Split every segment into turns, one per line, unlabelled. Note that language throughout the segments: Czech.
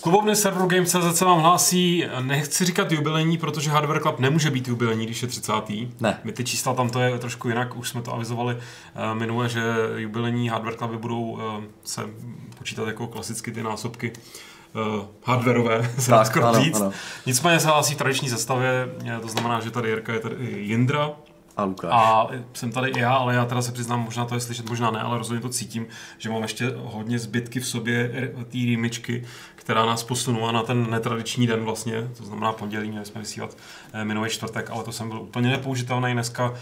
Z klubovny serveru Games.cz se vám hlásí, nechci říkat jubilení, protože Hardware Club nemůže být jubilení, když je 30.
Ne.
My ty čísla tam to je trošku jinak, už jsme to avizovali uh, minule, že jubilení Hardware Cluby budou uh, se počítat jako klasicky ty násobky uh, hardwareové, se dá skoro
ano,
říct.
ano.
Nicméně se hlásí v tradiční sestavě, to znamená, že tady Jirka je tady Jindra,
A Lukáš.
a jsem tady i já, ale já teda se přiznám, možná to je slyšet, možná ne, ale rozhodně to cítím, že mám ještě hodně zbytky v sobě té rýmičky, která nás posunula na ten netradiční den vlastně, to znamená pondělí, měli jsme vysílat eh, minulý čtvrtek, ale to jsem byl úplně nepoužitelný dneska.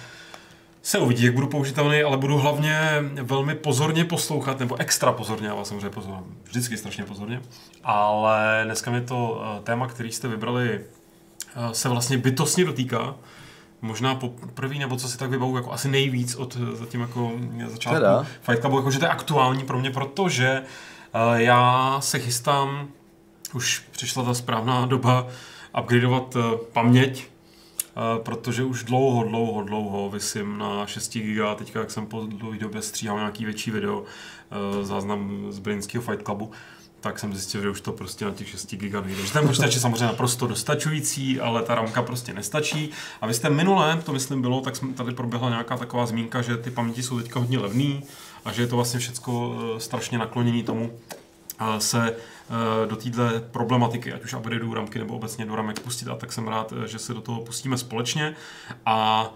Se uvidí, jak budu použitelný, ale budu hlavně velmi pozorně poslouchat, nebo extra pozorně, ale samozřejmě pozor, vždycky strašně pozorně. Ale dneska mi to eh, téma, který jste vybrali, eh, se vlastně bytostně dotýká. Možná poprvé, nebo co si tak vybavu, jako asi nejvíc od eh, zatím jako začátku
Teda?
Fight Clubu, jako, že to je aktuální pro mě, protože uh, já se chystám, už přišla ta správná doba, upgradeovat uh, paměť, uh, protože už dlouho, dlouho, dlouho vysím na 6 GB, teďka jak jsem po dlouhé době stříhal nějaký větší video, záznam z Brněnského Fight Clubu, tak jsem zjistil, že už to prostě na těch 6 GB nejde. Že ten počítač je samozřejmě naprosto dostačující, ale ta ramka prostě nestačí. A vy jste minulé, to myslím bylo, tak jsme tady proběhla nějaká taková zmínka, že ty paměti jsou teďka hodně levný a že je to vlastně všechno strašně naklonění tomu, eh, se eh, do téhle problematiky, ať už upgradeu ramky nebo obecně do ramek pustit a tak jsem rád, eh, že se do toho pustíme společně. A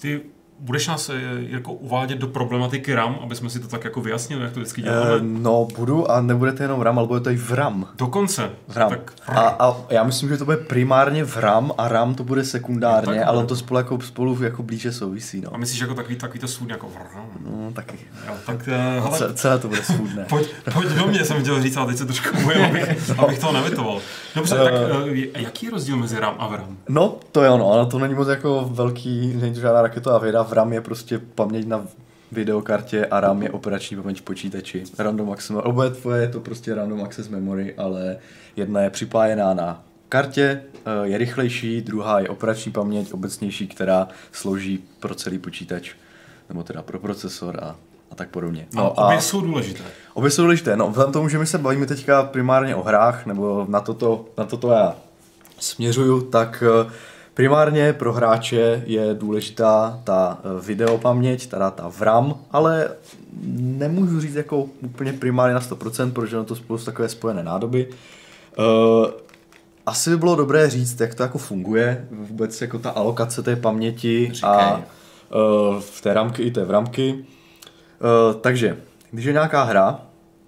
ty budeš nás, Jirko, uvádět do problematiky RAM, aby jsme si to tak jako vyjasnili, jak to vždycky děláme?
no, budu a nebude to jenom v RAM, ale bude to i v RAM.
Dokonce.
V RAM.
Tak,
A, a já myslím, že to bude primárně v RAM a RAM to bude sekundárně,
No, tak
ale to spolu jako spolu jako blíže souvisí, no.
a myslíš jako takový, takový to svůj jako vrám.
No, taky.
Jo, tak eh, hele,
Ce- Celé to bude svůdné.
pojď, pojď do mě, jsem chtěl říct, ale teď se trošku bojím, abych, abych toho nevitoval. Dobře, tak eh, jaký je rozdíl mezi RAM a VRAM?
No, to je ono, ale to není moc jako velký, není to žádná raketová věda. V RAM je prostě paměť na videokartě a RAM je operační paměť počítači. Random access, oboje tvoje je to prostě random access memory, ale jedna je připájená na kartě, eh, je rychlejší, druhá je operační paměť, obecnější, která slouží pro celý počítač, nebo teda pro procesor a, a tak podobně.
No, a obě jsou důležité.
Obě jsou důležité. No, vzhledem tomu, že my se bavíme teďka primárně o hrách, nebo na toto, na toto já směřuju, tak eh, primárně pro hráče je důležitá ta eh, videopaměť, teda ta VRAM, ale nemůžu říct jako úplně primárně na 100%, protože na to spolu jsou takové spojené nádoby. Eh, asi by bylo dobré říct, jak to jako funguje, vůbec jako ta alokace té paměti
Říkej.
a v té ramky i té vramky. Uh, takže, když je nějaká hra,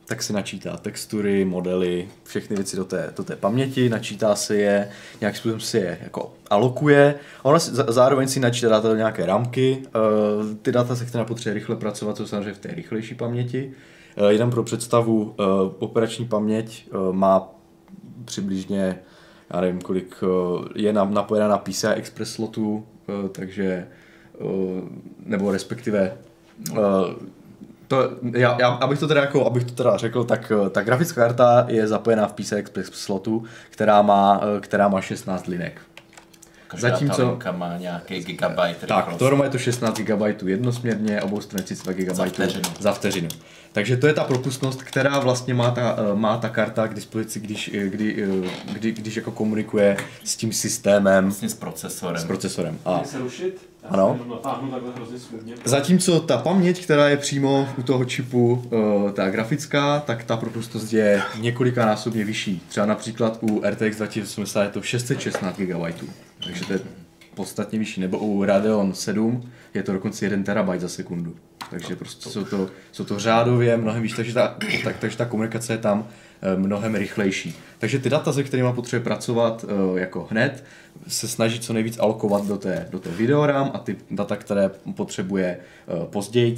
tak si načítá textury, modely, všechny věci do té, do té paměti, načítá si je, nějak způsobem si je jako alokuje a ona si, zároveň si načítá data do nějaké ramky, uh, ty data, se kterými potřebuje rychle pracovat, jsou samozřejmě v té rychlejší paměti. Uh, jenom pro představu, uh, operační paměť uh, má přibližně, já nevím kolik, uh, je na- napojena na PCI Express slotu, uh, takže, uh, nebo respektive uh, to, já, já, abych to teda jako, abych to teda řekl, tak eh, ta grafická karta je zapojená v PCI Express slotu, která má, eh, která má 16 linek.
Každá
Zatímco-
ta má nějaký gigabyte
Tak, to je to 16 GB jednosměrně, obou strany 32 GB
Za vteřinu.
za vteřinu. Takže to je ta propustnost, která vlastně má ta, eh, má ta karta k dispozici, když, eh, kdy, eh, kdy, když jako komunikuje s tím systémem,
Vlastně s procesorem.
s procesorem. A
se rušit? Já
Ano. Zatímco ta paměť, která je přímo u toho čipu, ta grafická, tak ta propustnost je několikanásobně vyšší. Třeba například u RTX 2080 je to 616 GB, takže to je podstatně vyšší. Nebo u Radeon 7 je to dokonce 1 TB za sekundu. Takže prostě jsou to, jsou to řádově mnohem víc, takže ta, tak, takže ta komunikace je tam eh, mnohem rychlejší. Takže ty data, se kterými potřebuje pracovat eh, jako hned, se snaží co nejvíc alokovat do té, do té videoram a ty data, které potřebuje eh, později,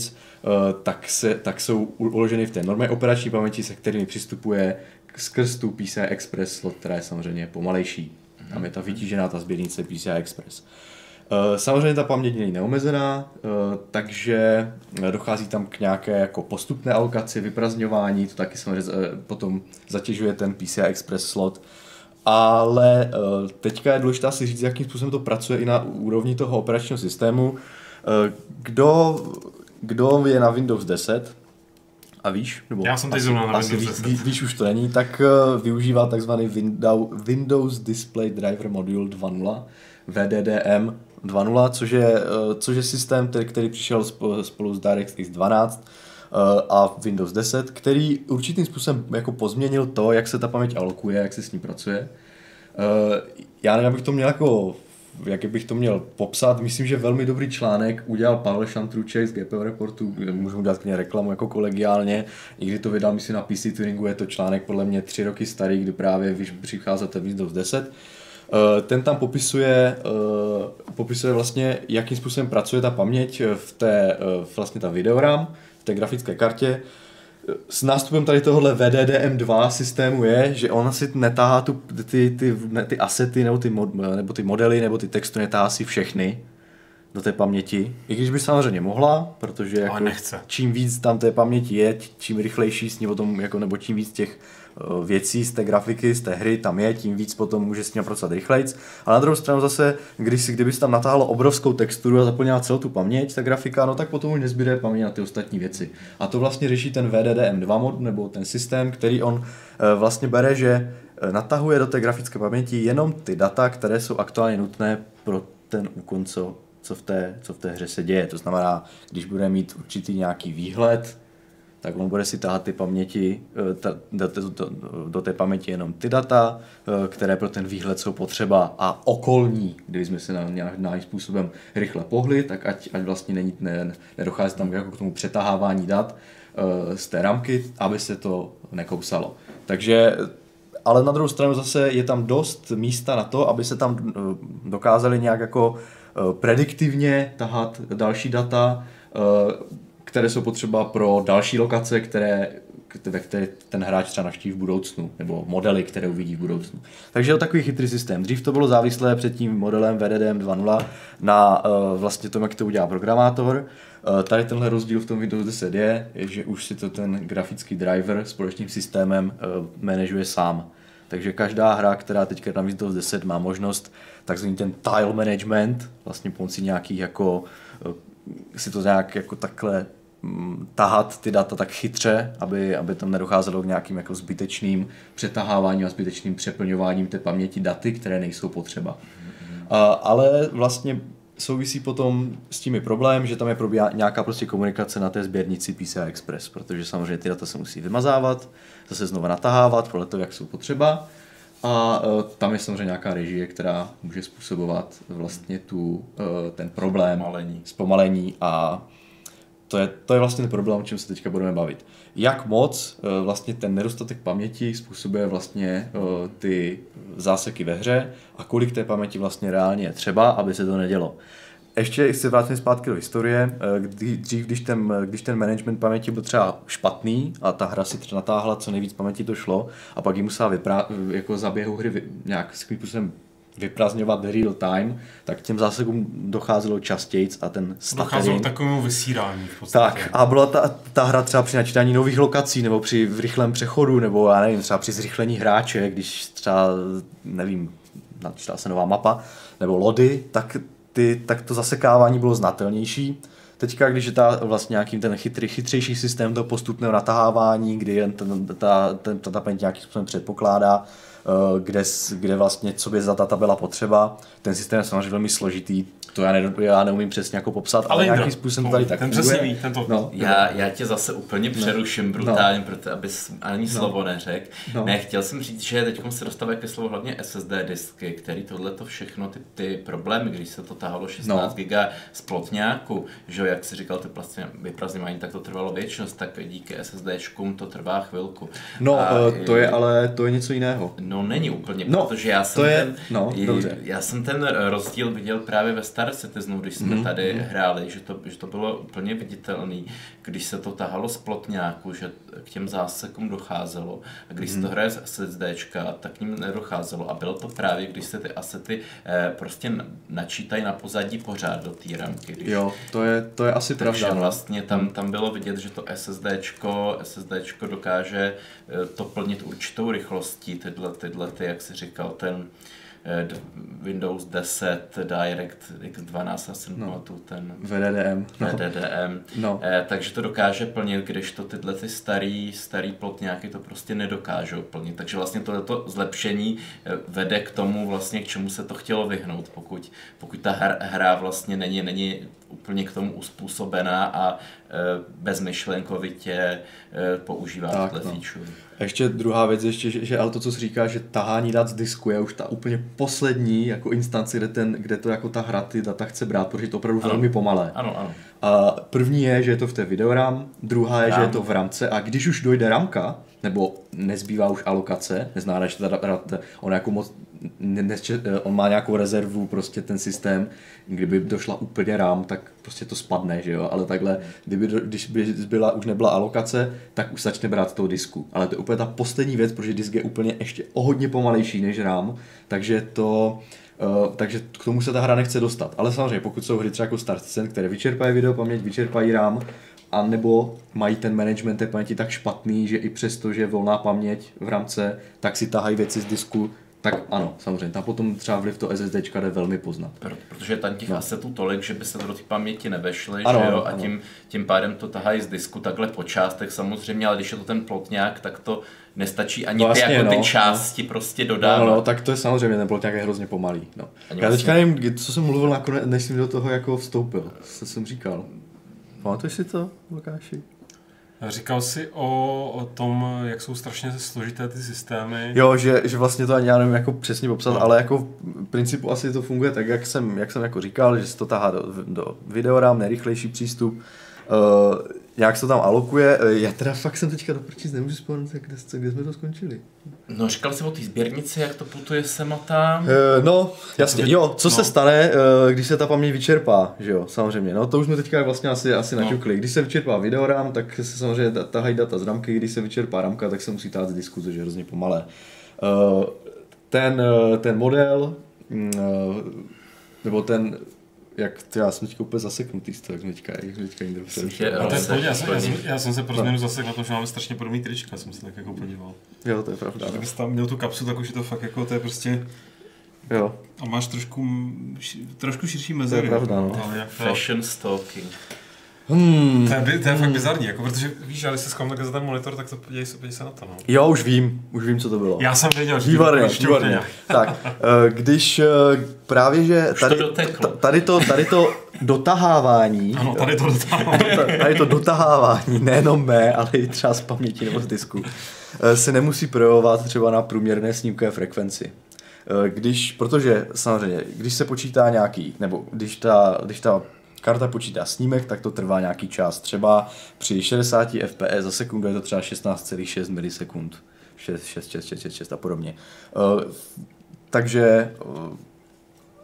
tak, se, tak jsou uloženy v té normální operační paměti, se kterými přistupuje skrz tu PCI Express slot, která je samozřejmě pomalejší. Tam je ta vytížená ta sběrnice PCI Express. Eh, Samozřejmě ta paměť není neomezená, eh, takže eh, dochází tam k nějaké jako postupné alokaci, vyprazňování, to taky samozřejmě eh, potom zatěžuje ten PCI Express slot. Ale eh, teďka je důležité si říct, jakým způsobem to pracuje i na úrovni toho operačního systému. Eh, Kdo, kdo je na Windows 10, A víš? Nebo
Já jsem teď zrovna na
asi
Windows
víš,
10.
víš, už to není, tak uh, využívá takzvaný Windows, Windows Display Driver Module 2.0, VDDM 2.0, což je, uh, což je systém, který, který přišel spo- spolu s DirectX 12 uh, a Windows 10, který určitým způsobem jako pozměnil to, jak se ta paměť alokuje, jak se s ní pracuje. Uh, já nevím, abych to měl jako jak bych to měl popsat, myslím, že velmi dobrý článek udělal Pavel Šantruček z GPO Reportu, můžu dát klidně reklamu jako kolegiálně, když to vydal, myslím, na PC Tuningu, je to článek podle mě tři roky starý, kdy právě vyš- přichází ten Windows 10. Eh, Ten tam popisuje, eh, popisuje vlastně, jakým způsobem pracuje ta paměť v té, eh, vlastně ta videoram, v té grafické kartě, s nástupem tady tohohle VDDM2 systému je, že ona si netáhá tu, ty, ty, ne, ty asety nebo ty, mod, nebo ty modely nebo ty texty netáhá si všechny do té paměti. I když by samozřejmě mohla, protože jako
nechce.
čím víc tam té paměti je, čím rychlejší s ní potom, jako, nebo čím víc těch eh, věcí z té grafiky, z té hry tam je, tím víc potom může s ní pracovat rychlejc. Ale na druhou stranu zase, když si, kdyby tam natáhlo obrovskou texturu a zaplnila celou tu paměť, ta grafika, no tak potom už nezbyde paměť na ty ostatní věci. A to vlastně řeší ten VDDM2 mod, nebo ten systém, který on eh, vlastně bere, že eh, natahuje do té grafické paměti jenom ty data, které jsou aktuálně nutné pro ten úkon, co, co, v té, co v té hře se děje. To znamená, když bude mít určitý nějaký výhled, tak on bude si tahat ty paměti, eh, ta, do, do, do, té paměti jenom ty data, eh, které pro ten výhled jsou potřeba a okolní, kdyby jsme se na nějakým způsobem rychle pohli, tak ať, ať vlastně není, ne, nedochází tam jako k tomu přetahávání dat eh, z té ramky, aby se to nekousalo. Takže ale na druhou stranu zase je tam dost místa na to, aby se tam dokázali nějak jako prediktivně tahat další data, které jsou potřeba pro další lokace, které, ve které ten hráč třeba navštíví v budoucnu, nebo modely, které uvidí v budoucnu. Takže je to takový chytrý systém. Dřív to bylo závislé před tím modelem VDDM 2.0 na uh, vlastně tom, jak to udělá programátor. Uh, tady tenhle rozdíl v tom Windows 10 je, je, že už si to ten grafický driver společným systémem uh, manažuje sám. Takže každá hra, která teďka na Windows 10 má možnost takzvaný ten tile management, vlastně pomocí nějakých jako si to nějak jako takhle tahat ty data tak chytře, aby, aby tam nedocházelo k nějakým jako zbytečným přetaháváním a zbytečným přeplňováním té paměti daty, které nejsou potřeba. A, ale vlastně souvisí potom s tím i problém, že tam je probíhá nějaká prostě komunikace na té sběrnici PCI Express, protože samozřejmě ty data se musí vymazávat, zase znova natahávat podle toho, jak jsou potřeba. A uh, tam je samozřejmě nějaká režie, která může způsobovat vlastně tu, uh, ten problém
Zpomalení.
zpomalení a to je, to je vlastně ten problém, o čem se teďka budeme bavit. Jak moc uh, vlastně ten nedostatek paměti způsobuje vlastně uh, ty záseky ve hře a kolik té paměti vlastně reálně je třeba, aby se to nedělo. Ještě se vrátím zpátky do historie, eh, kdy, dřív, když ten, když ten management paměti byl třeba špatný a ta hra si třeba natáhla co nejvíc paměti to šlo a pak ji musela vyprá, jako za běhu hry vy, nějak způsobem vyprazňovat real time, tak těm zásekům docházelo častěji a ten
Docházelo k takovému vysírání v podstatě.
tak a byla ta, ta hra třeba při načítání nových lokací, nebo při v rychlém přechodu, nebo já nevím, třeba při zrychlení hráče, když třeba, nevím, načítala se nová mapa, nebo lody, tak, ty, tak to zasekávání bylo znatelnější. Teďka, když je ta vlastně nějaký ten chytrý, chytřejší systém toho postupného natahávání, kdy jen ten, ta, ten, ta, ta paměť nějakým způsobem předpokládá, kde, s- kde vlastně, co by za data byla potřeba. Ten systém je samozřejmě velmi složitý, to já, ne, já neumím přesně jako popsat, ale, ale nějakým způsobem to tady tak
ten přesně ví, ten to-
no,
Já, já tě zase úplně přeruším brutálně, no. proto abys ani slovo neřekl.
No.
No. Ne, chtěl jsem říct, že teď se dostávají ke slovu hlavně SSD disky, který tohle to všechno, ty, ty problémy, když se to tahalo 16
No.
no. giga z plotňáku, že jo, jak si říkal, ty vlastně vyprazňování, tak to trvalo věčnost, tak díky SSDčkům to trvá chvilku.
No,
A
eh, to je ale to je něco jiného.
No není úplně,
No,
no, protože já jsem
to je-
ten,
no, dobře.
já jsem ten rozdíl viděl právě ve Star Citizenu, když jsme
Mhm,
mm, tady hráli, že to, že to bylo úplně viditelný, když se to tahalo z plotňáku, že k těm zásekům docházelo. A když
Mhm.
se to hraje z SSDčka, tak k ním nedocházelo. A bylo to právě, když se ty asety eh, prostě načítají na pozadí pořád do té ramky. Když,
Jo, to je, to je asi
takže
pravda. no.
vlastně tam, tam bylo vidět, že to SSDčko, SSDčko dokáže eh, to plnit určitou rychlostí, tyhle, tyhle ty, jak jsi říkal, ten Windows 10, Direct X12, já
No.
no. ten
VDDM. No.
VDDM.
No.
Eh, takže to dokáže plnit, když to tyhle ty starý, starý plotňáky to prostě nedokážou plnit. Takže vlastně tohleto zlepšení eh, vede k tomu vlastně, k čemu se to chtělo vyhnout, pokud, pokud ta hra, hra vlastně není, není úplně k tomu uspůsobená a eh, bezmyšlenkovitě eh, používá
Tak, no.
feature.
A ještě druhá věc, ještě, že, že ale to, co jsi říká, že tahání dat z disku je už ta úplně poslední jako instance, kde, ten, kde to jako ta hra ty data chce brát, protože je to opravdu
Ano.
velmi pomalé.
Ano, ano.
A první je, že je to v té videoram, druhá je, že je
RAM.
to v ramce. A když už dojde ramka, nebo nezbývá už alokace, neznamená, že ta, on jako moc, ne, ne, on má nějakou rezervu, prostě ten systém, kdyby došla úplně RAM, tak prostě to spadne, že jo, ale takhle, kdyby, když by byla, už nebyla alokace, tak už začne brát toho disku, ale to je úplně ta poslední věc, protože disk je úplně ještě o hodně pomalejší než RAM, takže to, Uh, takže k tomu se ta hra nechce dostat. Ale samozřejmě, pokud jsou hry třeba jako Star Citizen, které vyčerpají video paměť, vyčerpají RAM, a nebo mají ten management té paměti tak špatný, že i přesto, že je volná paměť v rámce, tak si tahají věci z disku, tak ano, samozřejmě, tam potom třeba vliv to SSD jde velmi poznat.
Pro- Protože tam těch
No.
no. asetů tolik, že by se to do té paměti nevešly,
Ano,
že jo? A
ano.
tím, tím pádem to tahají z disku takhle po částech samozřejmě, ale když je to ten plotňák, tak to nestačí ani
No
ty, jako
no,
ty
no.
části prostě
No,
dodávat.
no, tak to je samozřejmě, ten plot nějak je hrozně pomalý. No.
Ani
Já
vlastně-
teďka nevím, co jsem mluvil nakonec, než jsem do toho jako vstoupil. Co jsem říkal? Pamatuješ si to, Lukáši?
Říkal jsi o, o tom, jak jsou strašně složité ty systémy.
Jo, že, že vlastně to ani já nevím jako přesně popsat,
No.
ale jako v principu asi to funguje tak, jak jsem, jak jsem jako říkal, že se to tahá do, do videoram, nejrychlejší přístup, uh, nějak se to tam alokuje. Eh, Já teda fakt jsem teďka do prčic nemůžu vzpomenout, kde, kde jsme to skončili.
No, říkal jsi o té sběrnici, jak to putuje sem a tam.
Uh, no, jasně,
teď-
jo, co
no.
se stane, uh, když se ta paměť vyčerpá, že jo, samozřejmě, no to už jsme teďka vlastně asi, asi
No.
naťukli. Když se vyčerpá videoram, tak se samozřejmě ta- tahají data z ramky, když se vyčerpá ramka, tak se musí tát z disku, což je hrozně pomalé. Uh, ten, ten model, mm, nebo ten, jak já jsem teďka úplně zaseknutý z toho, jak teďka, jak teďka
tě-
A to je já, jsem, já, jsem, já jsem se pro
No.
změnu zase na to, že máme strašně podobný trička, jsem se tak jako podíval.
Jo, to je pravda. no.
Kdybys tam měl tu kapsu, tak už je to fakt jako, to je prostě,
Jo,
a máš trošku, trošku širší mezery.
pravda, no.
Ale jak to,
Fashion stalking.
Hmm.
to, je, by- to je fakt bizarní, jako, protože víš, ale když se zkoumám za ten monitor, tak to podívej se, podívej se na to. No.
jo, už vím, už vím, co to bylo.
Já jsem věděl, že ti
Výborně,
to úplně.
Tak, eh, když eh, právě, že tady,
to
tady, to, tady to dotahávání,
Ano, tady to dotáhnu.
tady to dotahávání, nejenom mé, ale i třeba z paměti nebo z disku, eh, se nemusí projevovat třeba na průměrné snímkové frekvenci. Eh, Když, protože samozřejmě, když se počítá nějaký, nebo když ta, když ta karta počítá snímek, tak to trvá nějaký čas. Třeba při 60 fps za sekundu je to třeba 16,6 milisekund. 6, 6, 6, 6, 6, 6 a podobně. Eh, Takže eh,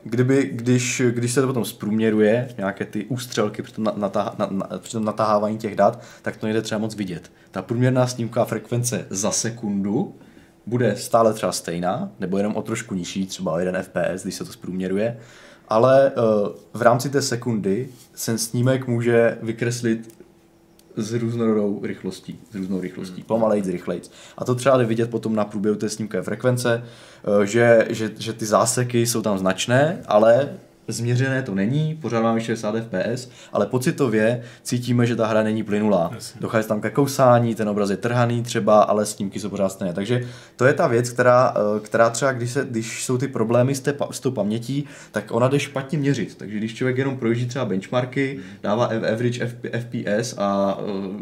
kdyby, když, když se to potom zprůměruje, nějaké ty ústřelky při tom, na, natah, na, na, při tom natahávání těch dat, tak to nejde třeba moc vidět. Ta průměrná snímková frekvence za sekundu bude stále třeba stejná, nebo jenom o trošku nižší, třeba o 1 fps, když se to zprůměruje, ale uh, v rámci té sekundy se snímek může vykreslit s různorodou rychlostí, s různou rychlostí, pomalejc, rychlejc. A to třeba jde vidět potom na průběhu té snímkové frekvence, eh, že, že, že ty záseky jsou tam značné, ale změřené to není, pořád máme 60 fps, ale pocitově cítíme, že ta hra není plynulá.
Jasně.
Dochází tam ke kousání, ten obraz je trhaný třeba, ale snímky jsou pořád stejné. Takže to je ta věc, která, eh, která třeba, když, se, když jsou ty problémy s, té, s tou pamětí, tak ona jde špatně měřit. Takže když člověk jenom projíždí třeba benchmarky, dává average FP, FPS a, uh,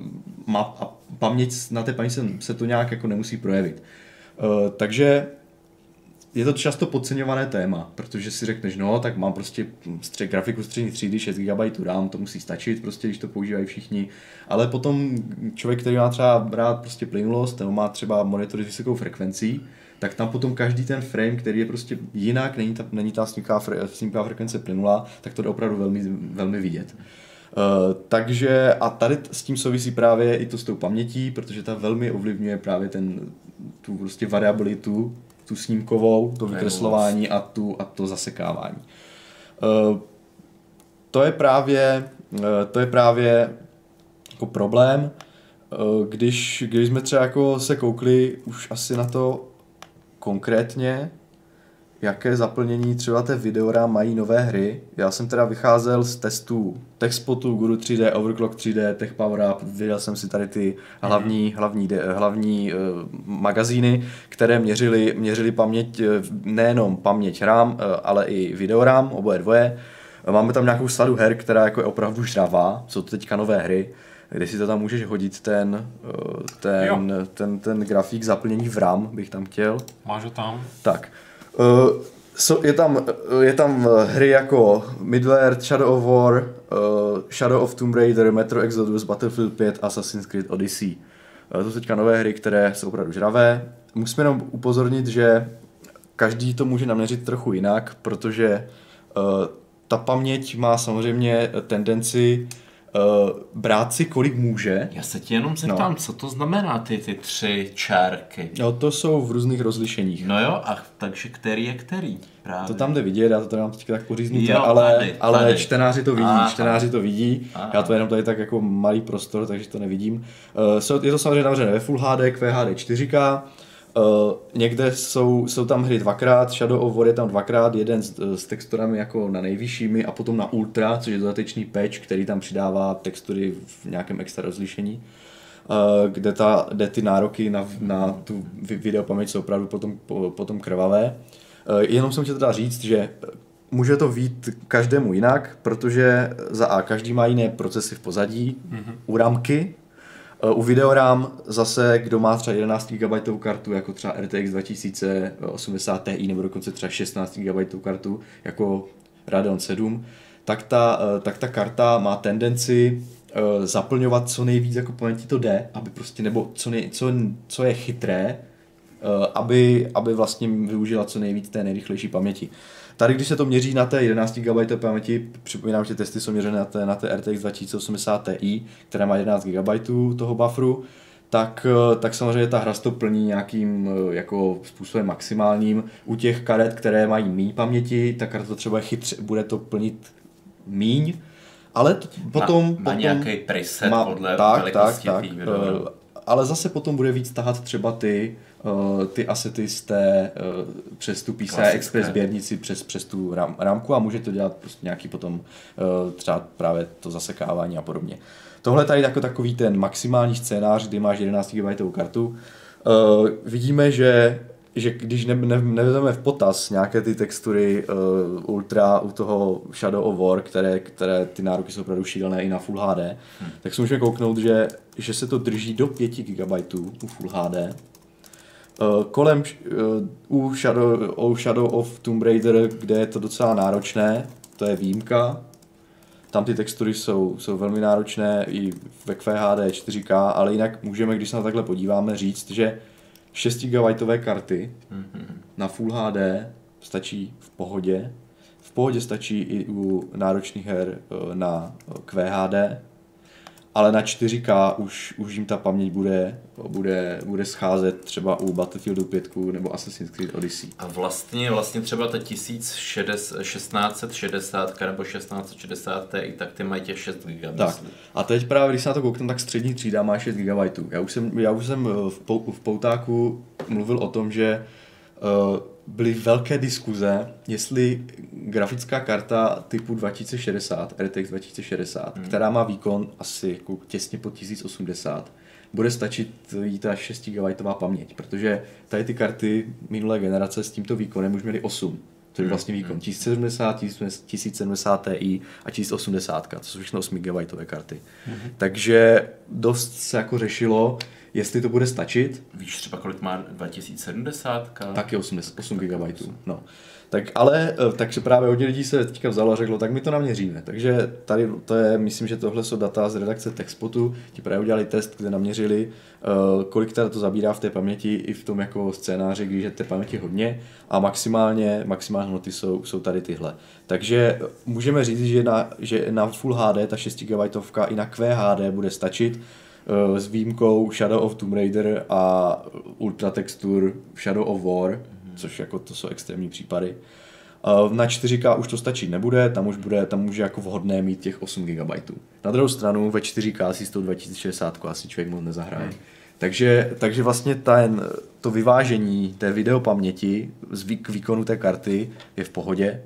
má, a paměť na té paměti se, se to nějak jako nemusí projevit. Uh, takže je to často podceňované téma, protože si řekneš, no, tak mám prostě střed, grafiku střední třídy, 6 GB RAM, to musí stačit, prostě, když to používají všichni. Ale potom člověk, který má třeba rád prostě plynulost, nebo má třeba monitory s vysokou frekvencí, tak tam potom každý ten frame, který je prostě jinak, není ta, není ta snímková, fre, snímková frekvence plynulá, tak to jde opravdu velmi, velmi vidět. takže a tady s tím souvisí právě i to s tou pamětí, protože ta velmi ovlivňuje právě ten, tu prostě variabilitu, tu snímkovou, to vykreslování a, tu, a to zasekávání. Uh, to je právě, uh, to je právě jako problém, uh, když, když jsme třeba jako se koukli už asi na to konkrétně, jaké zaplnění třeba té videora mají nové hry. Já jsem teda vycházel z testů TechSpotu, Guru 3D, Overclock 3D, Tech Power Up, viděl jsem si tady ty hlavní, mm. hlavní, de, hlavní uh, magazíny, které měřily, měřily paměť, uh, nejenom paměť RAM, uh, ale i videoram, oboje dvoje. Máme tam nějakou sadu her, která jako je opravdu žravá, jsou to teďka nové hry, kde si to tam můžeš hodit ten, ten, ten, ten grafík zaplnění v RAM, bych tam chtěl.
Máš ho tam?
Tak. Uh, so, je, tam, je tam hry jako Middle Earth, Shadow of War, Shadow of Tomb Raider, Metro Exodus, Battlefield 5, Assassin's Creed Odyssey. To jsou teďka nové hry, které jsou opravdu žravé. Musíme jenom upozornit, že každý to může naměřit trochu jinak, protože ta paměť má samozřejmě tendenci uh, brát si kolik může.
Já se ti jenom zeptám, no. co to znamená ty, ty tři čárky?
No to jsou v různých rozlišeních.
No jo, a takže který je který? Právě.
To tam jde vidět, já to tady mám teďka tak poříznuté, ale, tady, ale tady. čtenáři to vidí, Aha. čtenáři to vidí, Aha. já to jenom tady tak jako malý prostor, takže to nevidím. Uh, je to samozřejmě navřené ve Full HD, QHD 4K, Uh, někde jsou, jsou tam hry dvakrát, Shadow of War je tam dvakrát, jeden s, s texturami jako na nejvyššími a potom na Ultra, což je dodatečný patch, který tam přidává textury v nějakém extra rozlišení, uh, kde, ta, kde ty nároky na, na tu videopaměť jsou opravdu potom, potom krvavé. Uh, jenom jsem chtěl teda říct, že může to být každému jinak, protože za A každý má jiné procesy v pozadí, mm-hmm. u ramky, Eh, u videoram zase, kdo má třeba 11 GB kartu, jako třeba RTX 2080 Ti, nebo dokonce třeba 16 GB kartu, jako Radeon 7, tak ta, eh, tak ta karta má tendenci uh, zaplňovat co nejvíc, jako paměti to jde, aby prostě, nebo co, nej, co, co je chytré, uh, aby, aby vlastně využila co nejvíc té nejrychlejší paměti. Tady, když se to měří na té 11 GB paměti, připomínám, že testy jsou měřené na té, na té RTX 2080 Ti, která má 11 GB toho bufferu, tak, eh, tak samozřejmě ta hra to plní nějakým eh, jako způsobem maximálním. U těch karet, které mají méně paměti, ta karta to třeba chytře, bude to plnit míň, ale t- potom...
Má, má
potom
nějaký preset má, podle tak, velikosti tak, tak, uh,
ale zase potom bude víc tahat třeba ty ty asety z té uh, přes tu PCI Express sběrnici přes, přes tu ram, rámku a může to dělat prostě nějaký potom uh, třeba právě to zasekávání a podobně. Tohle tady jako takový ten maximální scénář, kdy máš 11 GB kartu. Vidíme, že že když ne, ne, nevezmeme v potaz nějaké ty textury uh, Ultra u toho Shadow of War, které, které ty nároky jsou opravdu šílené i na Full HD, hmm. tak si můžeme kouknout, že, že se to drží do 5 GB u Full HD kolem uh, u, Shadow, u Shadow of Tomb Raider, kde je to docela náročné, to je výjimka. Tam ty textury jsou, jsou velmi náročné i ve QHD 4K, ale jinak můžeme, když se na takhle podíváme, říct, že 6 GB karty mm-hmm. na Full HD stačí v pohodě. V pohodě stačí i u náročných her eh, na QHD, ale na 4K už, už jim ta paměť bude, bude, bude scházet třeba u Battlefieldu 5 nebo Assassin's Creed Odyssey.
A vlastně, vlastně třeba ta 1660 nebo 1660 Ti, tak ty mají těch 6 GB.
Tak. A teď právě, když se na to kouknu, tak střední třída má 6 GB. Já už jsem, já už jsem v, pou, v Poutáku mluvil o tom, že uh, byly velké diskuze, jestli grafická karta typu 2060, RTX 2060, hmm. která má výkon asi jako těsně pod 1080, bude stačit jít až 6 GB paměť, protože tady ty karty minulé generace s tímto výkonem už měly 8. To je hmm, vlastně výkon 1070, 1070 Ti a 1080, to jsou všechno 8 GB karty. Mm-hmm. Takže dost se jako řešilo, jestli to bude stačit.
Víš třeba kolik má 2070?
Taky 8, 8 GB. No. Tak ale, eh, takže právě hodně lidí se teďka vzalo a řeklo, tak my to naměříme. Takže tady to je, myslím, že tohle jsou data z redakce Texpotu, ti právě udělali test, kde naměřili, uh, kolik teda to zabírá v té paměti i v tom jako scénáři, když je té paměti hodně a maximálně, maximální hodnoty jsou, jsou tady tyhle. Takže můžeme říct, že na, že na Full HD ta 6 GB i na QHD bude stačit, s výjimkou Shadow of Tomb Raider a Ultra Texture Shadow of War, mm-hmm. což jako to jsou extrémní případy. Uh, na 4K už to stačit nebude, tam už bude, tam může jako vhodné mít těch 8 GB. Na druhou stranu ve 4K si s tou 2060 asi člověk moc nezahraje. Mm. Takže, takže vlastně ten, to vyvážení té videopaměti z k výkonu té karty je v pohodě.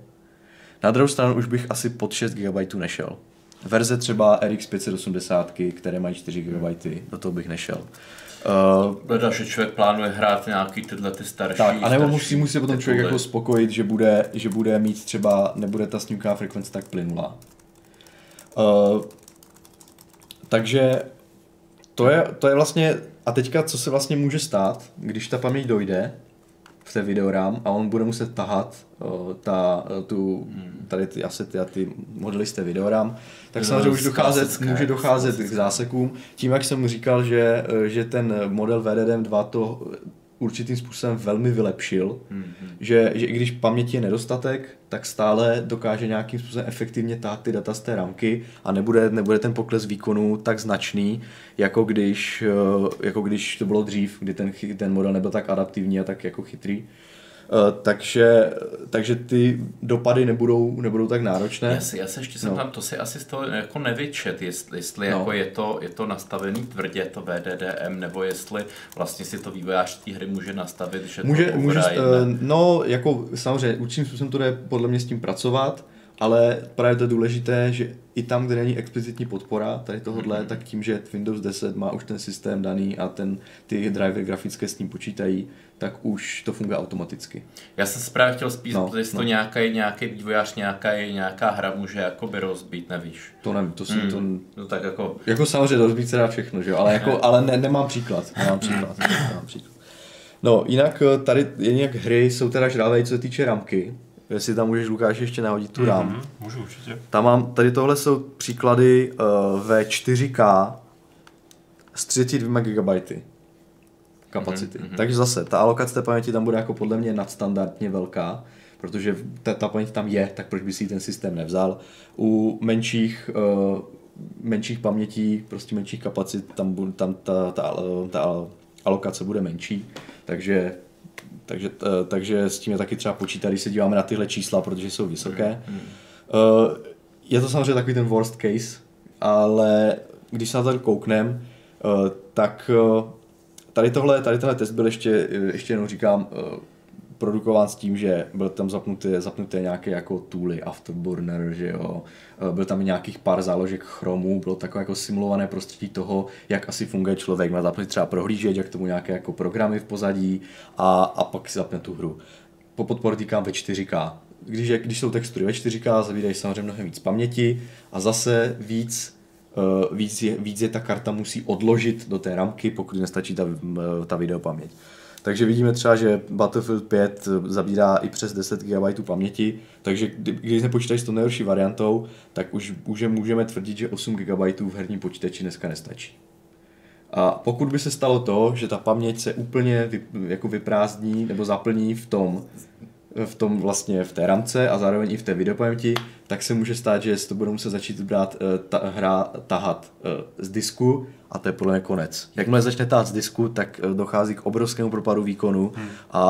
Na druhou stranu už bych asi pod 6 GB nešel verze třeba RX 580, které mají 4 GB, do toho bych nešel.
Uh, že člověk plánuje hrát nějaký tyhle ty starší.
Tak, a nebo musí, musí potom člověk jako spokojit, že bude, že bude mít třeba, nebude ta snímková frekvence tak plynulá. Uh, takže to je, to je vlastně, a teďka co se vlastně může stát, když ta paměť dojde, v té videorám a on bude muset tahat uh, ta, tu, tady ty asety a ty modely z té videorám, tak samozřejmě už docházet, může docházet k zásekům. Tím, jak jsem říkal, že, že ten model VDDM 2 to určitým způsobem velmi vylepšil, mm-hmm. že, že i když paměti je nedostatek, tak stále dokáže nějakým způsobem efektivně tát ty data z té ramky a nebude, nebude ten pokles výkonu tak značný, jako když, eh, jako když to bylo dřív, kdy ten, ten model nebyl tak adaptivní a tak jako chytrý. Uh, takže, takže ty dopady nebudou, nebudou tak náročné.
Já, si, já se ještě jsem no. tam, to si asi z toho jako nevyčet, jestli, jestli no. jako je, to, je to nastavený tvrdě, to VDDM, nebo jestli vlastně si to vývojář té hry může nastavit, že
může,
to
může, uh, No, jako samozřejmě, určitým způsobem to jde podle mě s tím pracovat, ale právě to je důležité, že i tam, kde není explicitní podpora tady tohohle, mm-hmm. tak tím, že Windows 10 má už ten systém daný a ten, ty drivery grafické s ním počítají, tak už to funguje automaticky.
Já jsem se právě chtěl spíš, no, jestli no. to nějaký, nějaký vývojář, nějaká, nějaká hra může jakoby rozbít, nevíš.
To nevím, to si mm. to...
No tak jako...
Jako samozřejmě rozbít se dá všechno, že jo, ale, jako, ale ne, nemám příklad, nemám příklad, nemám příklad. No, jinak eh, tady jinak hry jsou teda žrávé, co se týče ramky. Jestli tam můžeš, Lukáš, ještě nahodit tu RAM. Mm-hmm,
můžu určitě.
Tam mám, tady tohle jsou příklady uh, ve 4K s 32 GB kapacity. Mm-hmm. Takže zase, ta alokace té paměti tam bude jako podle mě nadstandardně velká, protože ta, ta paměť tam je, tak proč by si ten systém nevzal. U menších, uh, menších pamětí, prostě menších kapacit, tam, tam ta, ta, ta alokace bude menší, takže takže, uh, takže s tím je taky třeba počítat, když se díváme na tyhle čísla, protože jsou vysoké. Mm. Je to samozřejmě takový ten worst case, ale když se na to kouknem, uh, tak uh, tady tohle, tady tenhle test byl ještě, ještě jenom říkám, produkován s tím, že byl tam zapnuté, zapnuté nějaké jako tooly, Afterburner, že jo, eh, byl tam nějakých pár záložek chromu, bylo takové jako simulované prostředí toho, jak asi funguje člověk, má zapnout třeba prohlížeč, jak tomu nějaké jako programy v pozadí a, a pak si zapne tu hru. Po podporu týkám ve 4K. Když, je, když jsou textury ve 4K, zavídají samozřejmě mnohem víc paměti a zase víc Uh, víc, je, víc je ta karta musí odložit do té ramky, pokud nestačí ta, ta videopaměť. Takže vidíme třeba, že Battlefield 5 zabírá i přes 10 GB paměti, takže když nepočítají s tou nejhorší variantou, tak už, už můžeme tvrdit, že 8 GB v herním počítači dneska nestačí. A pokud by se stalo to, že ta paměť se úplně vy, jako vyprázdní nebo zaplní v tom, v tom vlastně v té ramce a zároveň i v té videopaměti, tak se může stát, že to budou muset začít brát uh, ta, hra tahat uh, z disku a to je podle mě konec. Jakmile začne tát z disku, tak uh, dochází k obrovskému propadu výkonu hmm. a,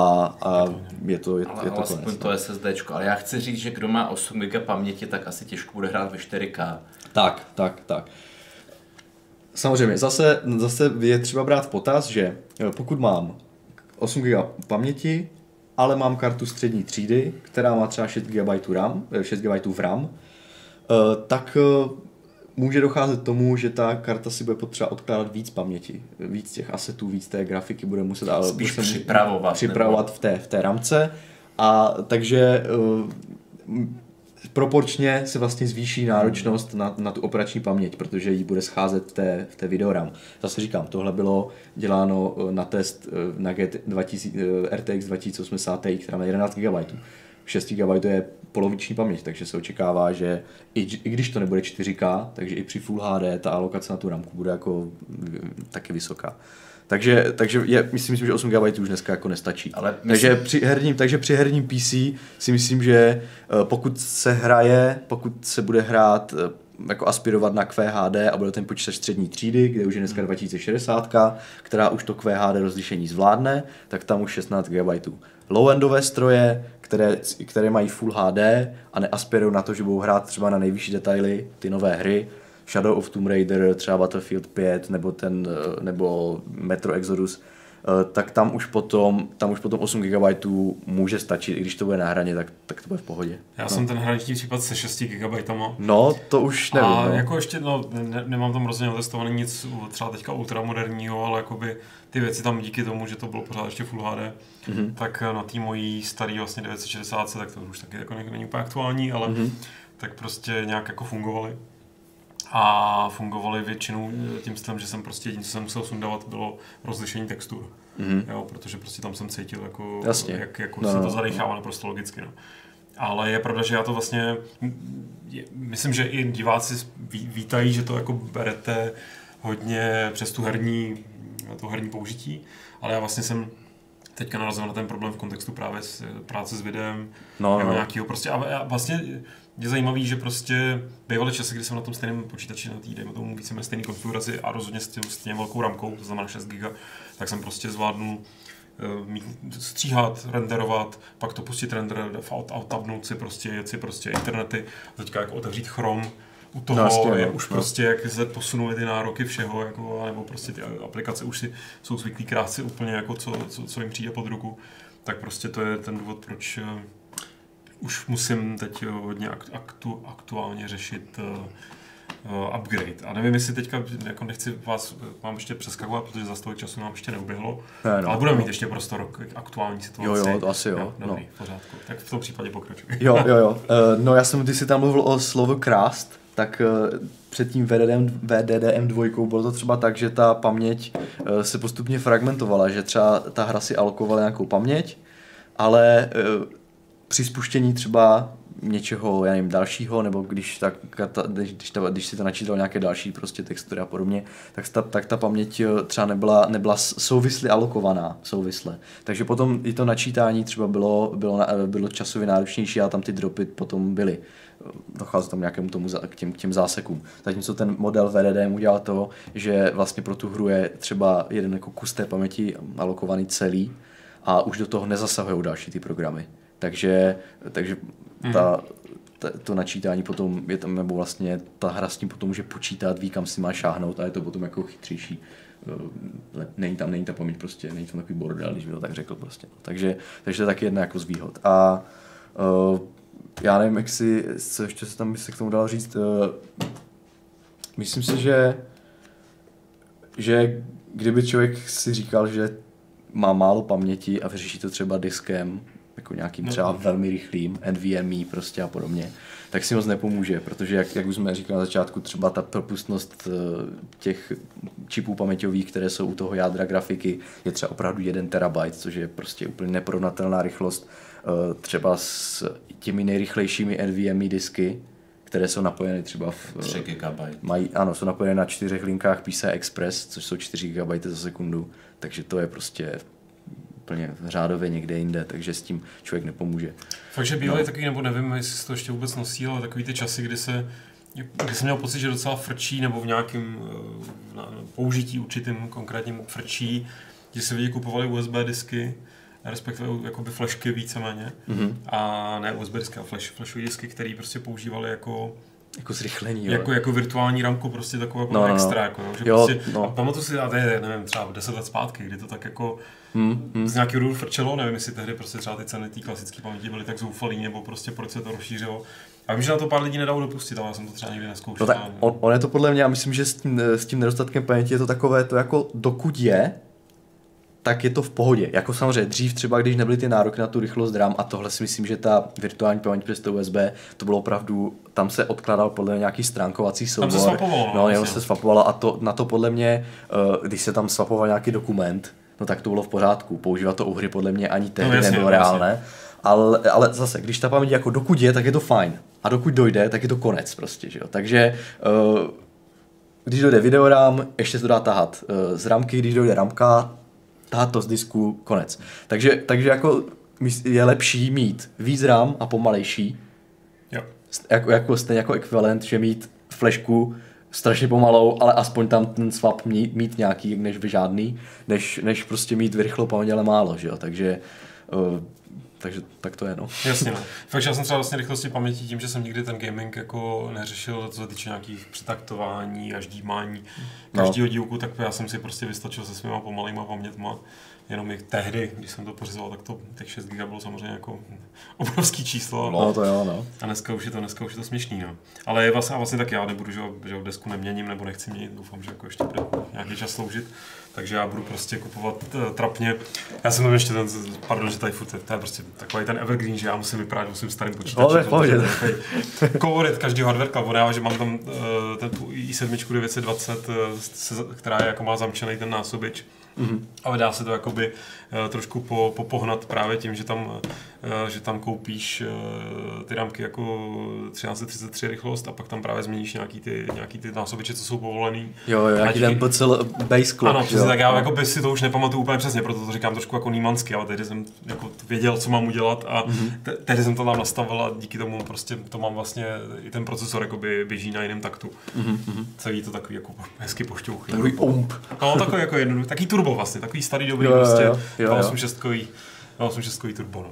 a je to, je,
ale,
je to
konec. Ale to je SSDčko. Ale já chci říct, že kdo má 8 GB paměti, tak asi těžko bude hrát ve 4K.
Tak, tak, tak. Samozřejmě, zase, zase je třeba brát v potaz, že pokud mám 8 GB paměti, ale mám kartu střední třídy, která má třeba 6 GB RAM, 6 GB v RAM, tak eh, může docházet tomu, že ta karta si bude potřeba odkládat víc paměti, víc těch asetů, víc té grafiky bude muset
ale Spíš připravovat,
připravovat v té, v té ramce. A takže eh, proporčně se vlastně zvýší náročnost na, na tu operační paměť, protože jí bude scházet v té, v té videoram. Zase říkám, tohle bylo děláno eh, na test eh, na GT 2000, RTX 2080 Ti, která má 11 GB. 6 GB je poloviční paměť, takže se očekává, že i, i když to nebude 4K, takže i při Full HD ta alokace na tu ramku bude jako taky vysoká. Takže, takže je, myslím, že 8 GB už dneska jako nestačí. Ale myslím... takže, při herním, takže při herním PC si myslím, že eh, pokud se hraje, pokud se bude hrát eh, jako aspirovat na QHD a bude ten počítač střední třídy, kde už je dneska 2060, která už to QHD rozlišení zvládne, tak tam už 16 GB. Low-endové stroje, které, které mají Full HD a neaspirují na to, že budou hrát třeba na nejvyšší detaily ty nové hry, Shadow of Tomb Raider, třeba Battlefield 5 nebo, ten, eh, nebo Metro Exodus, eh, tak tam už potom, tam už potom 8 GB může stačit, i když to bude na hraně, tak, tak to bude v pohodě.
Já no. jsem ten hraniční případ se 6 GB.
No, to už nevím.
A
no.
jako ještě, no, ne, nemám tam rozhodně otestovaný nic třeba teďka ultramoderního, ale jakoby ty věci tam díky tomu, že to bylo pořád ještě Full HD, mm-hmm. tak na té mojí starý vlastně 960, tak to už taky jako není úplně aktuální, ale mm-hmm. tak prostě nějak jako fungovaly a fungovaly většinou tím stylem, že jsem prostě jediné, co jsem musel sundávat, bylo rozlišení textur. Mm-hmm. Jo, protože prostě tam jsem cítil, jako,
Jasně.
jak jako no, se to no. zadechává naprosto logicky. No. Ale je pravda, že já to vlastně, myslím, že i diváci vítají, že to jako berete hodně přes tu herní, to herní použití, ale já vlastně jsem teďka narazil na ten problém v kontextu právě s, práce s videem,
no, no.
nějakého prostě, a vlastně je zajímavý, že prostě bývaly časy, kdy jsem na tom stejném počítači na té, dejme tomu více stejné konfiguraci a rozhodně s tím stejně velkou ramkou, to znamená 6 GB, tak jsem prostě zvládnul mít, stříhat, renderovat, pak to pustit render, tabnout si prostě, si prostě internety, teďka jako otevřít Chrome, u toho no, je no, už no. prostě, jak se posunuly ty nároky všeho, jako, nebo prostě ty aplikace už si jsou zvyklí krásy úplně jako co, co, co jim přijde pod ruku, tak prostě to je ten důvod, proč uh, už musím teď hodně aktu, aktuálně řešit uh, upgrade. A nevím, jestli teďka, jako nechci vás, mám ještě přeskakovat, protože za tolik času nám ještě neuběhlo, ne, no, ale budeme no. mít ještě prostor k aktuální situaci.
Jo, jo, to asi jo. jo
dobrý, no. pořádku. Tak v tom případě pokračuj.
Jo, jo, jo. Uh, no já jsem, když jsi tam mluvil o slovo krást, tak uh, před tím VDDM, VDDM 2 bylo to třeba tak, že ta paměť uh, se postupně fragmentovala, že třeba ta hra si alokovala nějakou paměť, ale uh, při spuštění třeba něčeho, já nevím, dalšího, nebo když, ta, když, když, ta, když si to načítal nějaké další prostě textury a podobně, tak ta, tak ta paměť eh, třeba nebyla, nebyla souvisle alokovaná, souvisle. Takže potom i to načítání třeba bylo, bylo, bylo časově náročnější a tam ty dropy potom byly. Docházelo tam nějakému tomu, k těm, k těm zásekům. Zatímco ten model VDD udělal to, že vlastně pro tu hru je třeba jeden jako kus té paměti alokovaný celý a už do toho nezasahují další ty programy. Takže, takže mm. ta, ta, to načítání potom je tam, nebo vlastně ta hra s tím potom může počítat, ví kam si má šáhnout a je to potom jako chytřejší. Eh, není tam, není ta paměť prostě, není tam takový bordel, když by to tak řekl prostě. Takže, takže to je taky jedna jako z výhod. A uh, já nevím, jak si, co ještě se tam se k tomu dal říct, uh, myslím si, že že kdyby člověk si říkal, že má málo paměti a vyřeší to třeba diskem, jako nějakým no. třeba velmi rychlým NVMe prostě a podobně, tak si moc nepomůže, protože jak, jak už jsme říkali na začátku, třeba ta propustnost eh, těch čipů paměťových, které jsou u toho jádra grafiky, je třeba opravdu 1 terabyte, což je prostě úplně neporovnatelná rychlost eh, třeba s těmi nejrychlejšími NVMe disky, které jsou napojeny třeba v...
3 GB.
Mají, ano, jsou napojeny na čtyřech linkách PCI Express, což jsou 4 GB za sekundu, takže to je prostě úplně řádově někde jinde, takže s tím člověk nepomůže.
Fakt, že bývaly no. taky, nebo nevím, jestli se to ještě vůbec nosí, ale takový ty časy, kdy se kdy jsem měl pocit, že docela frčí, nebo v nějakém uh, použití určitým konkrétním frčí, že se lidi kupovali USB disky, respektive jakoby flashky víceméně, mm-hmm. a ne USB disky, ale flash, flashové disky, které prostě používali jako
jako zrychlení, jo.
Jako, jako virtuální ramku, prostě takovou jako no, no, no. extra, jako, že jo, prostě, no. a pamatuju si, a to je, nevím, třeba 10 let zpátky, kdy to tak jako hmm, hmm. z nějakého důvodu frčelo, nevím, jestli tehdy prostě třeba ty ceny té klasické paměti byly tak zoufalý, nebo prostě proč se to rozšířilo. A vím, že na to pár lidí nedalo dopustit, ale já jsem to třeba nikdy neskoušel.
No tak on, on, je to podle mě, já myslím, že s tím, s tím nedostatkem paměti je to takové, to jako dokud je, tak je to v pohodě. Jako samozřejmě dřív třeba, když nebyly ty nároky na tu rychlost RAM a tohle si myslím, že ta virtuální paměť přes to USB, to bylo opravdu, tam se odkládal podle mě nějaký stránkovací soubor.
Tam se swapovalo.
No, jenom se swapovalo a to, na to podle mě, eh, když se tam swapoval nějaký dokument, no tak to bylo v pořádku. Používat to u hry podle mě ani tehdy no, jasně, nebylo jasně. reálné. ale, ale zase, když ta paměť jako dokud je, tak je to fajn. A dokud dojde, tak je to konec prostě, že jo. Takže uh, když dojde videorám, ještě se to dá tahat uh, z ramky, když dojde ramka, tahat to z disku, konec. Takže, takže jako je lepší mít víc RAM a pomalejší,
Jo.
jako, jako, stejně jako ekvivalent, že mít flashku strašně pomalou, ale aspoň tam ten swap mít, mít nějaký, než by žádný, než, než prostě mít rychlou paměť, ale málo, že jo, takže uh, takže tak to je, no.
Jasně, no. Fakt, já jsem třeba vlastně rychlosti paměti tím, že jsem nikdy ten gaming jako neřešil, co se týče nějakých přetaktování a ždímání každého no. dílku, tak já jsem si prostě vystačil se svýma pomalýma pamětma jenom i tehdy, když jsem to pořizoval, tak to těch 6 GB bylo samozřejmě jako obrovský číslo.
No to jo, no.
A dneska už je to, dneska už je to směšný, no. Ale je vlastně, a vlastně tak já nebudu, že, že desku neměním nebo nechci měnit, doufám, že jako ještě bude nějaký čas sloužit. Takže já budu prostě kupovat uh, trapně. Já jsem tam ještě ten, pardon, že tady furt, to je prostě takový ten evergreen, že já musím vyprávět o svým starým počítači.
No.
Kolorit každý hardware club, já, že mám tam uh, ten i7 920, uh, která je, jako má zamčený ten násobič Mm-hmm. Ale dá se to jakoby uh, trošku po, popohnat právě tím, že tam, uh, že tam koupíš uh, ty rámky jako 1333 rychlost a pak tam právě změníš nějaký ty, nějaký ty násobiče, co jsou povolený.
Jo, jo, nějaký ten BCL base clock.
Ano, přesně, tak já jako by si to už nepamatuju úplně přesně, proto to říkám trošku jako nímansky, ale tehdy jsem jako věděl, co mám udělat a mm-hmm. te- tehdy jsem to tam nastavil a díky tomu prostě to mám vlastně, i ten procesor jakoby běží na jiném taktu. Mm-hmm. Celý to takový jako hezky pošťouchy.
Takový ump.
No, takový jako jednoduchý, taký turbo vlastně, takový starý dobrý jo, prostě, jo, jo, 86 86 turbo. No.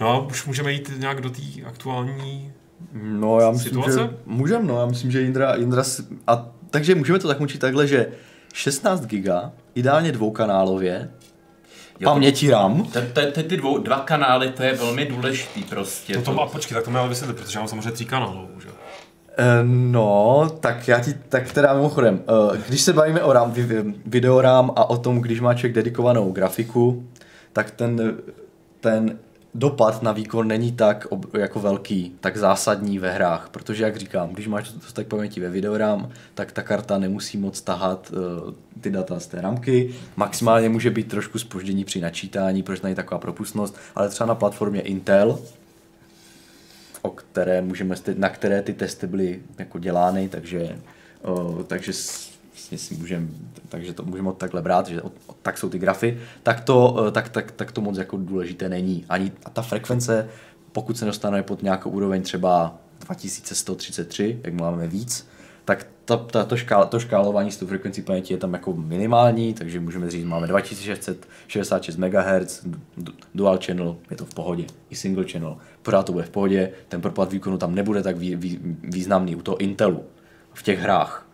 no a už můžeme jít nějak do té aktuální
No já myslím, situace? že můžeme, no, já myslím, že Jindra, Jindra a takže můžeme to tak učit takhle, že 16 giga, ideálně dvoukanálově, Jo, paměti RAM.
Ty, ty, ty dvou, dva kanály, to je velmi důležitý prostě.
No to má, počkej, tak to ale vysvětlit, protože já mám samozřejmě tři kanály, že?
Eh, no, tak já ti, tak teda mimochodem, eh, když se bavíme o RAM, videorám a o tom, když má člověk dedikovanou grafiku, tak ten, ten dopad na výkon není tak jako velký, tak zásadní ve hrách, protože jak říkám, když máš dostatek paměti ve videorám, tak ta karta nemusí moc tahat uh, ty data z té ramky, maximálně může být trošku spoždění při načítání, protože není taková propustnost, ale třeba na platformě Intel, o které můžeme, na které ty testy byly jako dělány, takže, o, takže vlastně si můžeme, takže to můžeme takhle brát, že tak jsou ty grafy, tak to, tak, tak, tak to moc jako důležité není. Ani a ta frekvence, pokud se dostane pod nějakou úroveň třeba 2133, jak máme víc, tak ta, ta, to, škál, to škálování s tou frekvencí paměti je tam jako minimální, takže můžeme říct, máme 2666 MHz, dual channel, je to v pohodě, i single channel, pořád to bude v pohodě, ten propad výkonu tam nebude tak vý, vý, významný u toho Intelu v těch hrách.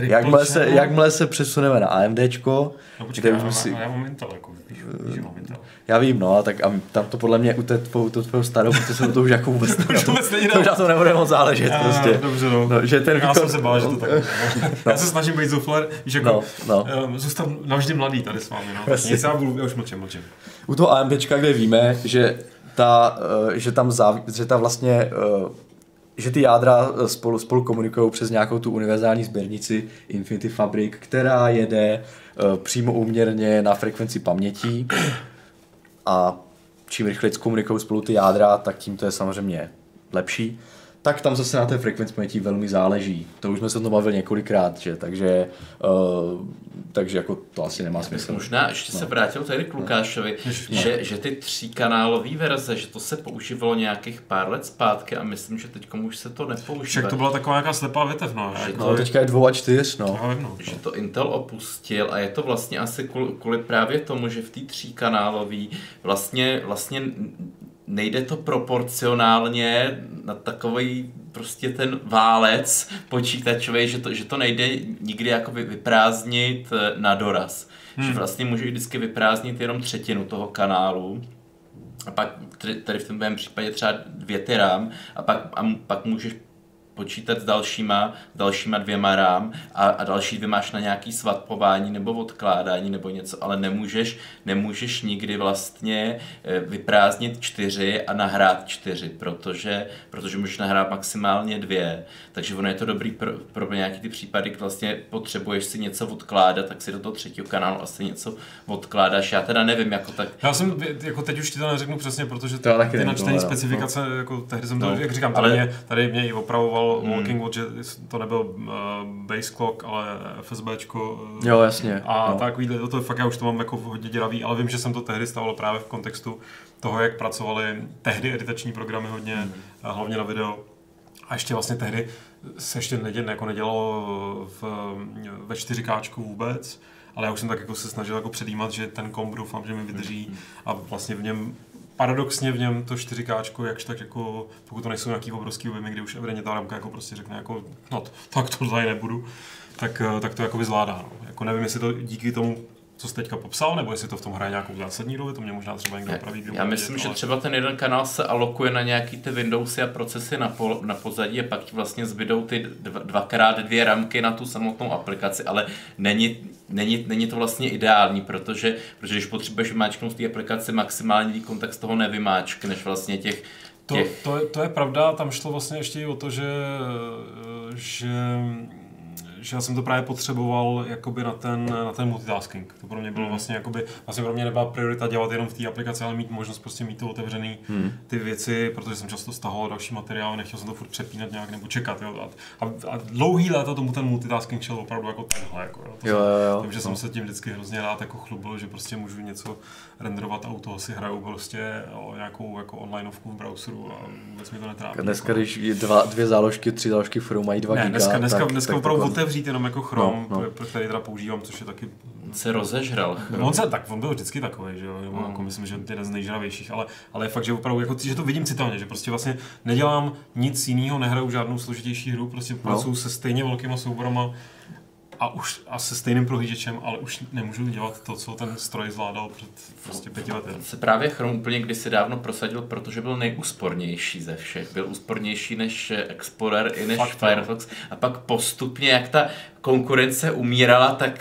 Jakmile se, jakmile se přesuneme na AMDčko,
no, počkej, já, si... já mám Intel, jako, víš, víš, mám Intel.
Já vím, no, tak a tam to podle mě u té tvou, to tvou starou, protože se to už jako vůbec, to,
už vůbec není
to už na to nebude moc záležet já, prostě.
Dobře, no. no
že ten
výkon... Já jsem se bál, že to tak no. Já se snažím být zufler, víš, jako, no, no. Um, zůstat navždy mladý tady s vámi, no. Nic, já, budu, já už mlčím, mlčím.
U toho AMDčka, kde víme, že ta, uh, že tam záv, že ta vlastně uh, že ty jádra eh, spolu, spolu komunikují přes nějakou tu univerzální sběrnici Infinity Fabric, která jede uh, přímo úměrně na frekvenci paměti. A čím rychleji komunikují spolu ty jádra, tak tím to je samozřejmě lepší tak tam zase na té frekvenci paměti velmi záleží. To už jsme se o tom bavili několikrát, že? takže, uh, takže jako to asi nemá smysl.
Možná ještě no. se vrátil tady k Lukášovi, no. že, že ty tříkanálové verze, že to se používalo nějakých pár let zpátky a myslím, že teď už se to nepoužívá.
Však to byla taková nějaká slepá větev, no.
Že no, to, teďka je dvou a čtyř, no.
no.
Že to Intel opustil a je to vlastně asi kvůli, kvůli právě tomu, že v té tříkanálové vlastně, vlastně nejde to proporcionálně na takový prostě ten válec počítačový, že to, že to nejde nikdy jako vyprázdnit eh, na doraz. Hmm. Že vlastně může vždycky vyprázdnit jenom třetinu toho kanálu a pak tady v tom případě třeba dvě ty RAM a pak, a pak můžeš počítat s dalšíma, dalšíma dvěma rám a, a další dvě máš na nějaký svapování nebo odkládání nebo něco, ale nemůžeš, nemůžeš nikdy vlastně eh, vyprázdnit čtyři a nahrát čtyři, protože, protože můžeš nahrát maximálně dvě, takže ono je to dobrý pro, pro nějaký ty případy, kdy vlastně potřebuješ si něco odkládat, tak si do toho třetího kanálu asi něco odkládáš. Já teda nevím, jako tak...
Já jsem, jako teď už ti to neřeknu přesně, protože ty
nevím,
načtený
no, no.
specifikace, jako tehdy jsem to,
No,
jak říkám, tady,
ale-
mě, tady mě i opravoval
Hmm.
Walking Watch, že to nebyl uh, base clock, ale FSBčko. uh,
Jo, jasně.
A
no.
takovýhle, to, to fakt já už to mám jako hodně děravý, ale vím, že jsem to tehdy stával právě v kontextu toho, jak pracovali tehdy editační programy hodně,
Hmm.
a hlavně na video. A ještě vlastně tehdy se ještě neděl, jako nedělalo v, ve 4K vůbec, ale já už jsem tak jako se snažil jako předjímat, že ten komp doufám, že mi vydrží a vlastně v něm paradoxně v něm to 4K, jakž tak jako, pokud to nejsou nějaký obrovský objemy, kdy už evidentně ta ramka jako prostě řekne jako, no tak to tady nebudu, tak, eh, tak to jako zvládá. No. Jako nevím, jestli to díky tomu, co jsi teďka popsal, nebo jestli to v tom hraje nějakou zásadní roli, to mě možná třeba někdo opraví.
Já myslím,
vědět,
že
ale-
třeba ten jeden kanál se alokuje na nějaký ty Windowsy a procesy na, pol, na pozadí a pak ti vlastně zbydou ty dva, dvakrát dvě ramky na tu samotnou aplikaci, ale není, není, není to vlastně ideální, protože, protože když potřebuješ vymáčknout z té aplikaci maximální výkon, tak z toho nevymáčkneš vlastně těch,
To,
těch
to, je, to je pravda, tam šlo vlastně ještě i o to, že, že, že já jsem to právě potřeboval jakoby na ten, na ten multitasking. To pro mě bylo vlastně jakoby, vlastně pro mě nebyla priorita dělat jenom v té aplikaci, ale mít možnost prostě mít to otevřený ty věci, protože jsem často stahoval další materiály, nechtěl jsem to furt přepínat nějak nebo čekat. Jo. A, a, dlouhý léta tomu ten multitasking šel opravdu jako tenhle. Jako, jo. To
Jo,
jsem-
jo, jo.
takže jsem se tím vždycky hrozně rád jako chlubil, že prostě můžu něco renderovat a u toho si hraju prostě o nějakou jako onlineovku v browseru a vůbec mi to netrápí.
Dneska,
jako.
když je dva, dvě záložky, tři záložky furu mají 2
ne,
giga,
dneska, dneska,
tak,
dneska
tak
opravdu otevřít jenom jako Chrome,
No, no.
pro- který teda používám, což je taky...
se rozežral.
No, on se, tak on byl vždycky takový, že jo,
Mm.
jako myslím, že jeden z nejžravějších, ale, ale je fakt, že opravdu, jako, že to vidím citelně, že prostě vlastně nedělám nic jiného, nehraju žádnou složitější hru, prostě
No.
pracuju se stejně velkýma souborama a už a se stejným prohlížečem, ale už nemůžu dělat to, co ten stroj zvládal před prostě pěti lety.
se právě Chrome úplně kdysi dávno prosadil, protože byl nejúspornější ze všech. Byl úspornější než Explorer i než
Fakt, jo.
Firefox. A pak postupně, jak ta konkurence umírala, tak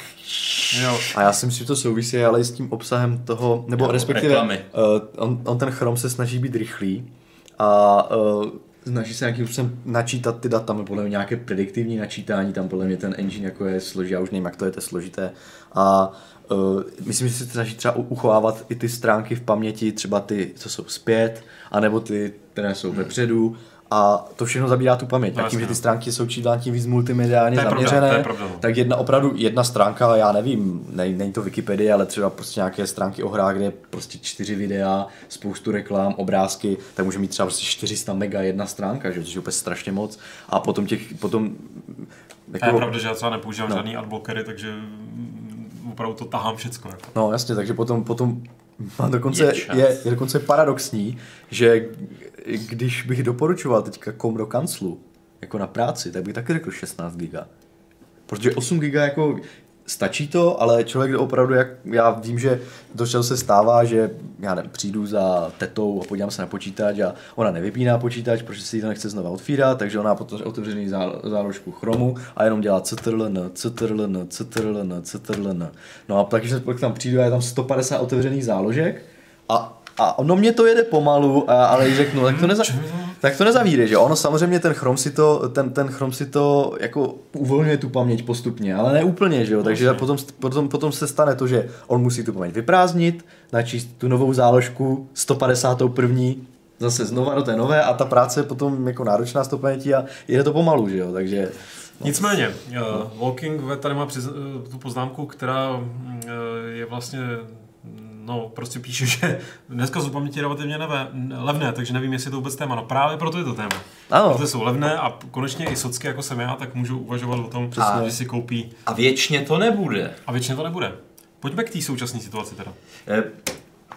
Jo.
A já si myslím, že to souvisí ale i s tím obsahem toho, nebo
Jo,
respektive
reklamy.
uh, on, on, ten Chrome se snaží být rychlý a uh, snaží se nějakým způsobem načítat ty data, podle mě nějaké prediktivní načítání, tam podle mě ten engine jako je složitý, já už nevím, jak to je, to je složité. A uh, myslím, že se snaží třeba uchovávat i ty stránky v paměti, třeba ty, co jsou zpět, anebo ty, které jsou vepředu. A to všechno zabírá tu paměť.
No,
a tím, že ty
no.
stránky jsou čím dál tím víc multimediálně
pravda,
zaměřené,
je pravda, no.
tak jedna opravdu jedna stránka, já nevím, ne, není to Wikipedie, ale třeba prostě nějaké stránky o hrách, kde je prostě čtyři videa, spoustu reklám, obrázky, tak může mít třeba prostě 400 mega jedna stránka, že? což je úplně strašně moc. A potom těch, potom
To je pravda, že já třeba nepoužívám
No.
žádný adblockery, takže opravdu to tahám všecko. Jako.
No jasně, takže potom, potom mám dokonce,
Je
je, je dokonce paradoxní, že když bych doporučoval teďka kom do kanclu, jako na práci, tak bych taky řekl 16 giga. Protože 8 giga jako stačí to, ale člověk opravdu, jak já vím, že často se stává, že já nevím, přijdu za tetou a podívám se na počítač a ona nevypíná počítač, protože si to nechce znova otvírat, takže ona potom otevřený zá- záložku Chromu a jenom dělá ctrln, ctrln, ctrln, ctrln. No a pak tam přijdu a je tam 150 otevřených záložek a, a ono mě to jede pomalu, a, ale řeknu, tak to, neza, tak to nezavíde, že ono samozřejmě ten Chrome si to, ten, ten Chrome si to jako uvolňuje tu paměť postupně, ale ne úplně, že jo, takže potom, potom, potom se stane to, že on musí tu paměť vyprázdnit, načíst tu novou záložku 151. zase znova do té nové a ta práce je potom jako náročná s pamětí a jede to pomalu, že jo, takže
Nicméně, uh, Walking tady má přiz, uh, tu poznámku, která uh, je vlastně No, prostě píše, že dneska jsou paměti relativně neve, levné, takže nevím, jestli je to vůbec téma. No právě proto je to téma.
Ano.
Protože jsou levné a konečně i socky, jako jsem já, tak můžu uvažovat o tom,
Přesně.
že si koupí.
a věčně to nebude.
A většině to nebude. Pojďme k té současné situaci teda.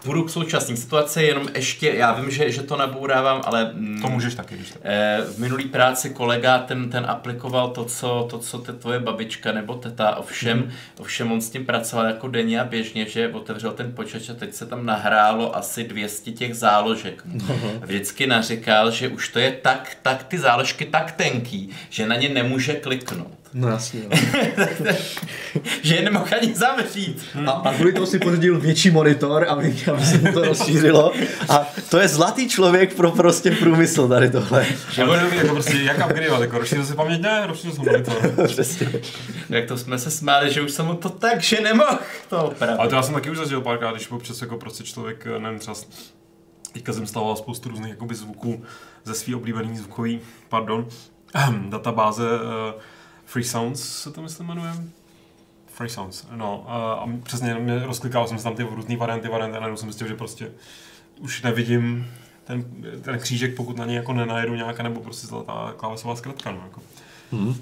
Půjdu k současné situaci, jenom ještě, já vím, že, že to nabourávám, ale...
To můžeš taky, když tak.
Eh, v minulý práci kolega ten, ten aplikoval to, co, to, co te tvoje babička nebo teta, ovšem, mm. ovšem on s tím pracoval jako denně a běžně, že otevřel ten počítač a teď se tam nahrálo asi 200 těch záložek. Mm. Vždycky naříkal, že už to je tak, tak ty záložky tak tenký, že na ně nemůže kliknout.
No jasně. No.
že je nemohl ani zavřít.
A, a kvůli tomu si pořídil větší monitor, aby, aby se mu to rozšířilo. A to je zlatý člověk pro prostě průmysl tady tohle.
Že bude jako prostě, jak upgradeovat, jako rozšířil si paměť, ne, rozšířil jsem monitor.
Přesně.
Jak to jsme se smáli, že už jsem mu to tak, že nemohl to opravit.
Ale to já jsem taky už zažil párkrát, když občas jako prostě člověk, nevím, třeba teďka jsem stavoval spoustu různých jakoby zvuků ze svý oblíbený zvukový, pardon, databáze uh, Free Sounds se to myslím jmenuje. Free Sounds, no. A, a přesně mě rozklikal jsem se tam ty různé varianty, varianty a najednou jsem zjistil, že prostě už nevidím ten, ten křížek, pokud na něj jako nenajedu nějaká nebo prostě zlatá klávesová zkratka. No, jako.
Hmm.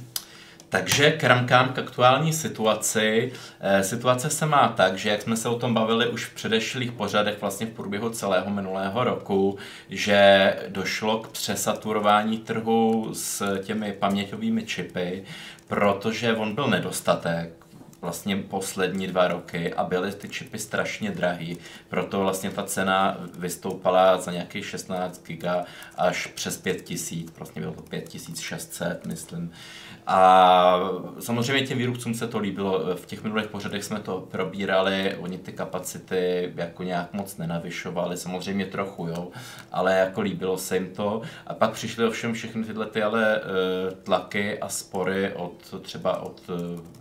Takže kramkám k aktuální situaci. E, situace se má tak, že jak jsme se o tom bavili už v předešlých pořadech vlastně v průběhu celého minulého roku, že došlo k přesaturování trhu s těmi paměťovými čipy, protože on byl nedostatek vlastně poslední dva roky a byly ty čipy strašně drahý, proto vlastně ta cena vystoupala za nějakých 16 giga až přes 5000, vlastně bylo to 5600, myslím. A samozřejmě těm výrobcům se to líbilo, v těch minulých pořadech jsme to probírali, oni ty kapacity jako nějak moc nenavyšovali, samozřejmě trochu, jo, ale jako líbilo se jim to. A pak přišly ovšem všechny tyhle ty ale eh, tlaky a spory od třeba od eh,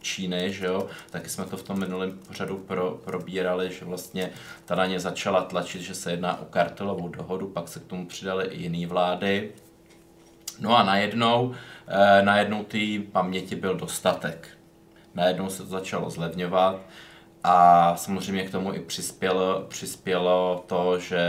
Číny, že jo, taky jsme to v tom minulém pořadu pro, probírali, že vlastně ta na ně začala tlačit, že se jedná o kartelovou dohodu, pak se k tomu přidaly i jiné vlády. No a najednou, najednou ty paměti byl dostatek. Najednou se to začalo zlevňovat a samozřejmě k tomu i přispělo, přispělo to, že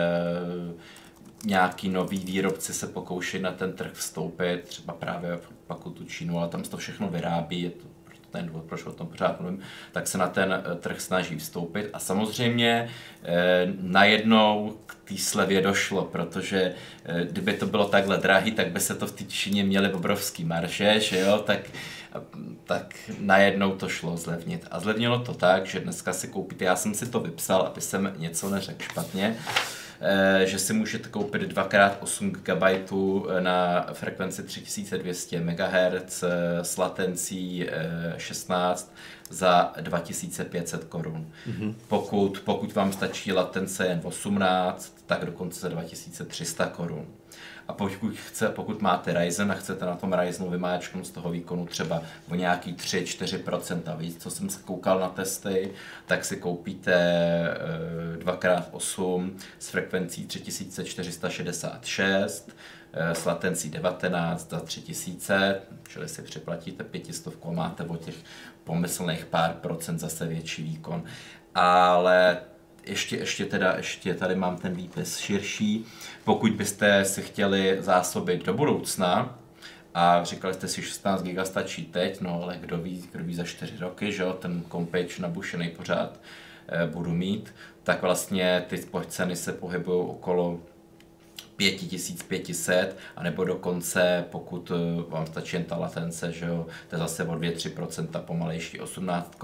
nějaký nový výrobci se pokouší na ten trh vstoupit, třeba právě pak tu Čínu, ale tam se to všechno vyrábí, je to ten důvod, proč o tom pořád mluvím, tak se na ten eh, trh snaží vstoupit. A samozřejmě eh, najednou k té slevě došlo, protože eh, kdyby to bylo takhle drahý, tak by se to v té měly obrovský marže, že jo, tak tak najednou to šlo zlevnit. A zlevnilo to tak, že dneska si koupíte, já jsem si to vypsal, aby jsem něco neřekl špatně, že si můžete koupit 2x8 GB na frekvenci 3200 MHz s latencí 16 za 2500 korun. Mm-hmm. Pokud, pokud vám stačí latence jen 18, tak dokonce za 2300 korun. A pokud, chce, pokud máte Ryzen a chcete na tom Ryzenu vymáčknout z toho výkonu třeba o nějaký 3-4% víc, co jsem se koukal na testy, tak si koupíte 2x8 eh, s frekvencí 3466, eh, s latencí 19 za 3000, čili si připlatíte 500 a máte o těch pomyslných pár procent zase větší výkon. Ale ještě, ještě, teda, ještě tady mám ten výpis širší. Pokud byste si chtěli zásobit do budoucna, a říkali jste si, 16 GB stačí teď, no ale kdo ví, kdo ví za 4 roky, že jo, ten kompeč nabušený pořád e, budu mít, tak vlastně ty ceny se pohybují okolo 5500, anebo dokonce, pokud eh, vám stačí jen ta latence, že jo, to je zase o 2-3% pomalejší 18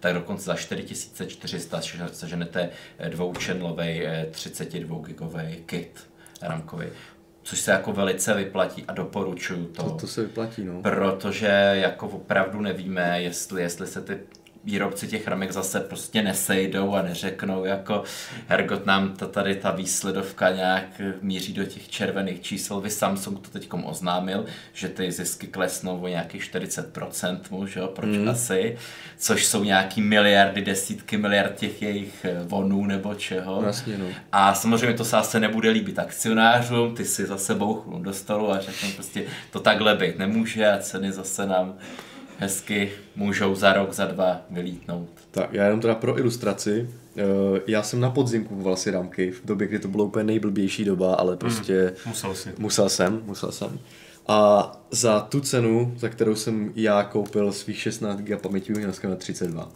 tak dokonce za 4400 seženete eh, dvoučenlový 32 eh, gigový kit ramkový což se jako velice vyplatí a doporučuju to.
To, to se vyplatí, no.
Protože jako opravdu nevíme, jestli, jestli se ty výrobci těch ramek zase prostě nesejdou a neřeknou jako Hergot nám ta, tady ta výsledovka nějak míří do těch červených čísel. Vy Samsung to teď oznámil, že ty zisky klesnou o nějakých 40% mu, že jo, proč mm. asi, což jsou nějaký miliardy, desítky miliard těch jejich eh, vonů nebo čeho.
Vlastně, no.
A samozřejmě to se asi nebude líbit akcionářům, ty si zase bouchnou do stolu a řeknou prostě to takhle být nemůže a ceny zase nám hezky můžou za rok, za dva vylítnout.
Tak já jenom teda pro ilustraci, eh, já jsem na podzim kupoval si rámky v době, kdy to bylo úplně nejblbější doba, ale prostě...
Mm, musel si.
Musel jsem, musel jsem. A za tu cenu, za kterou jsem já koupil svých 16 GB paměti, dneska na 32.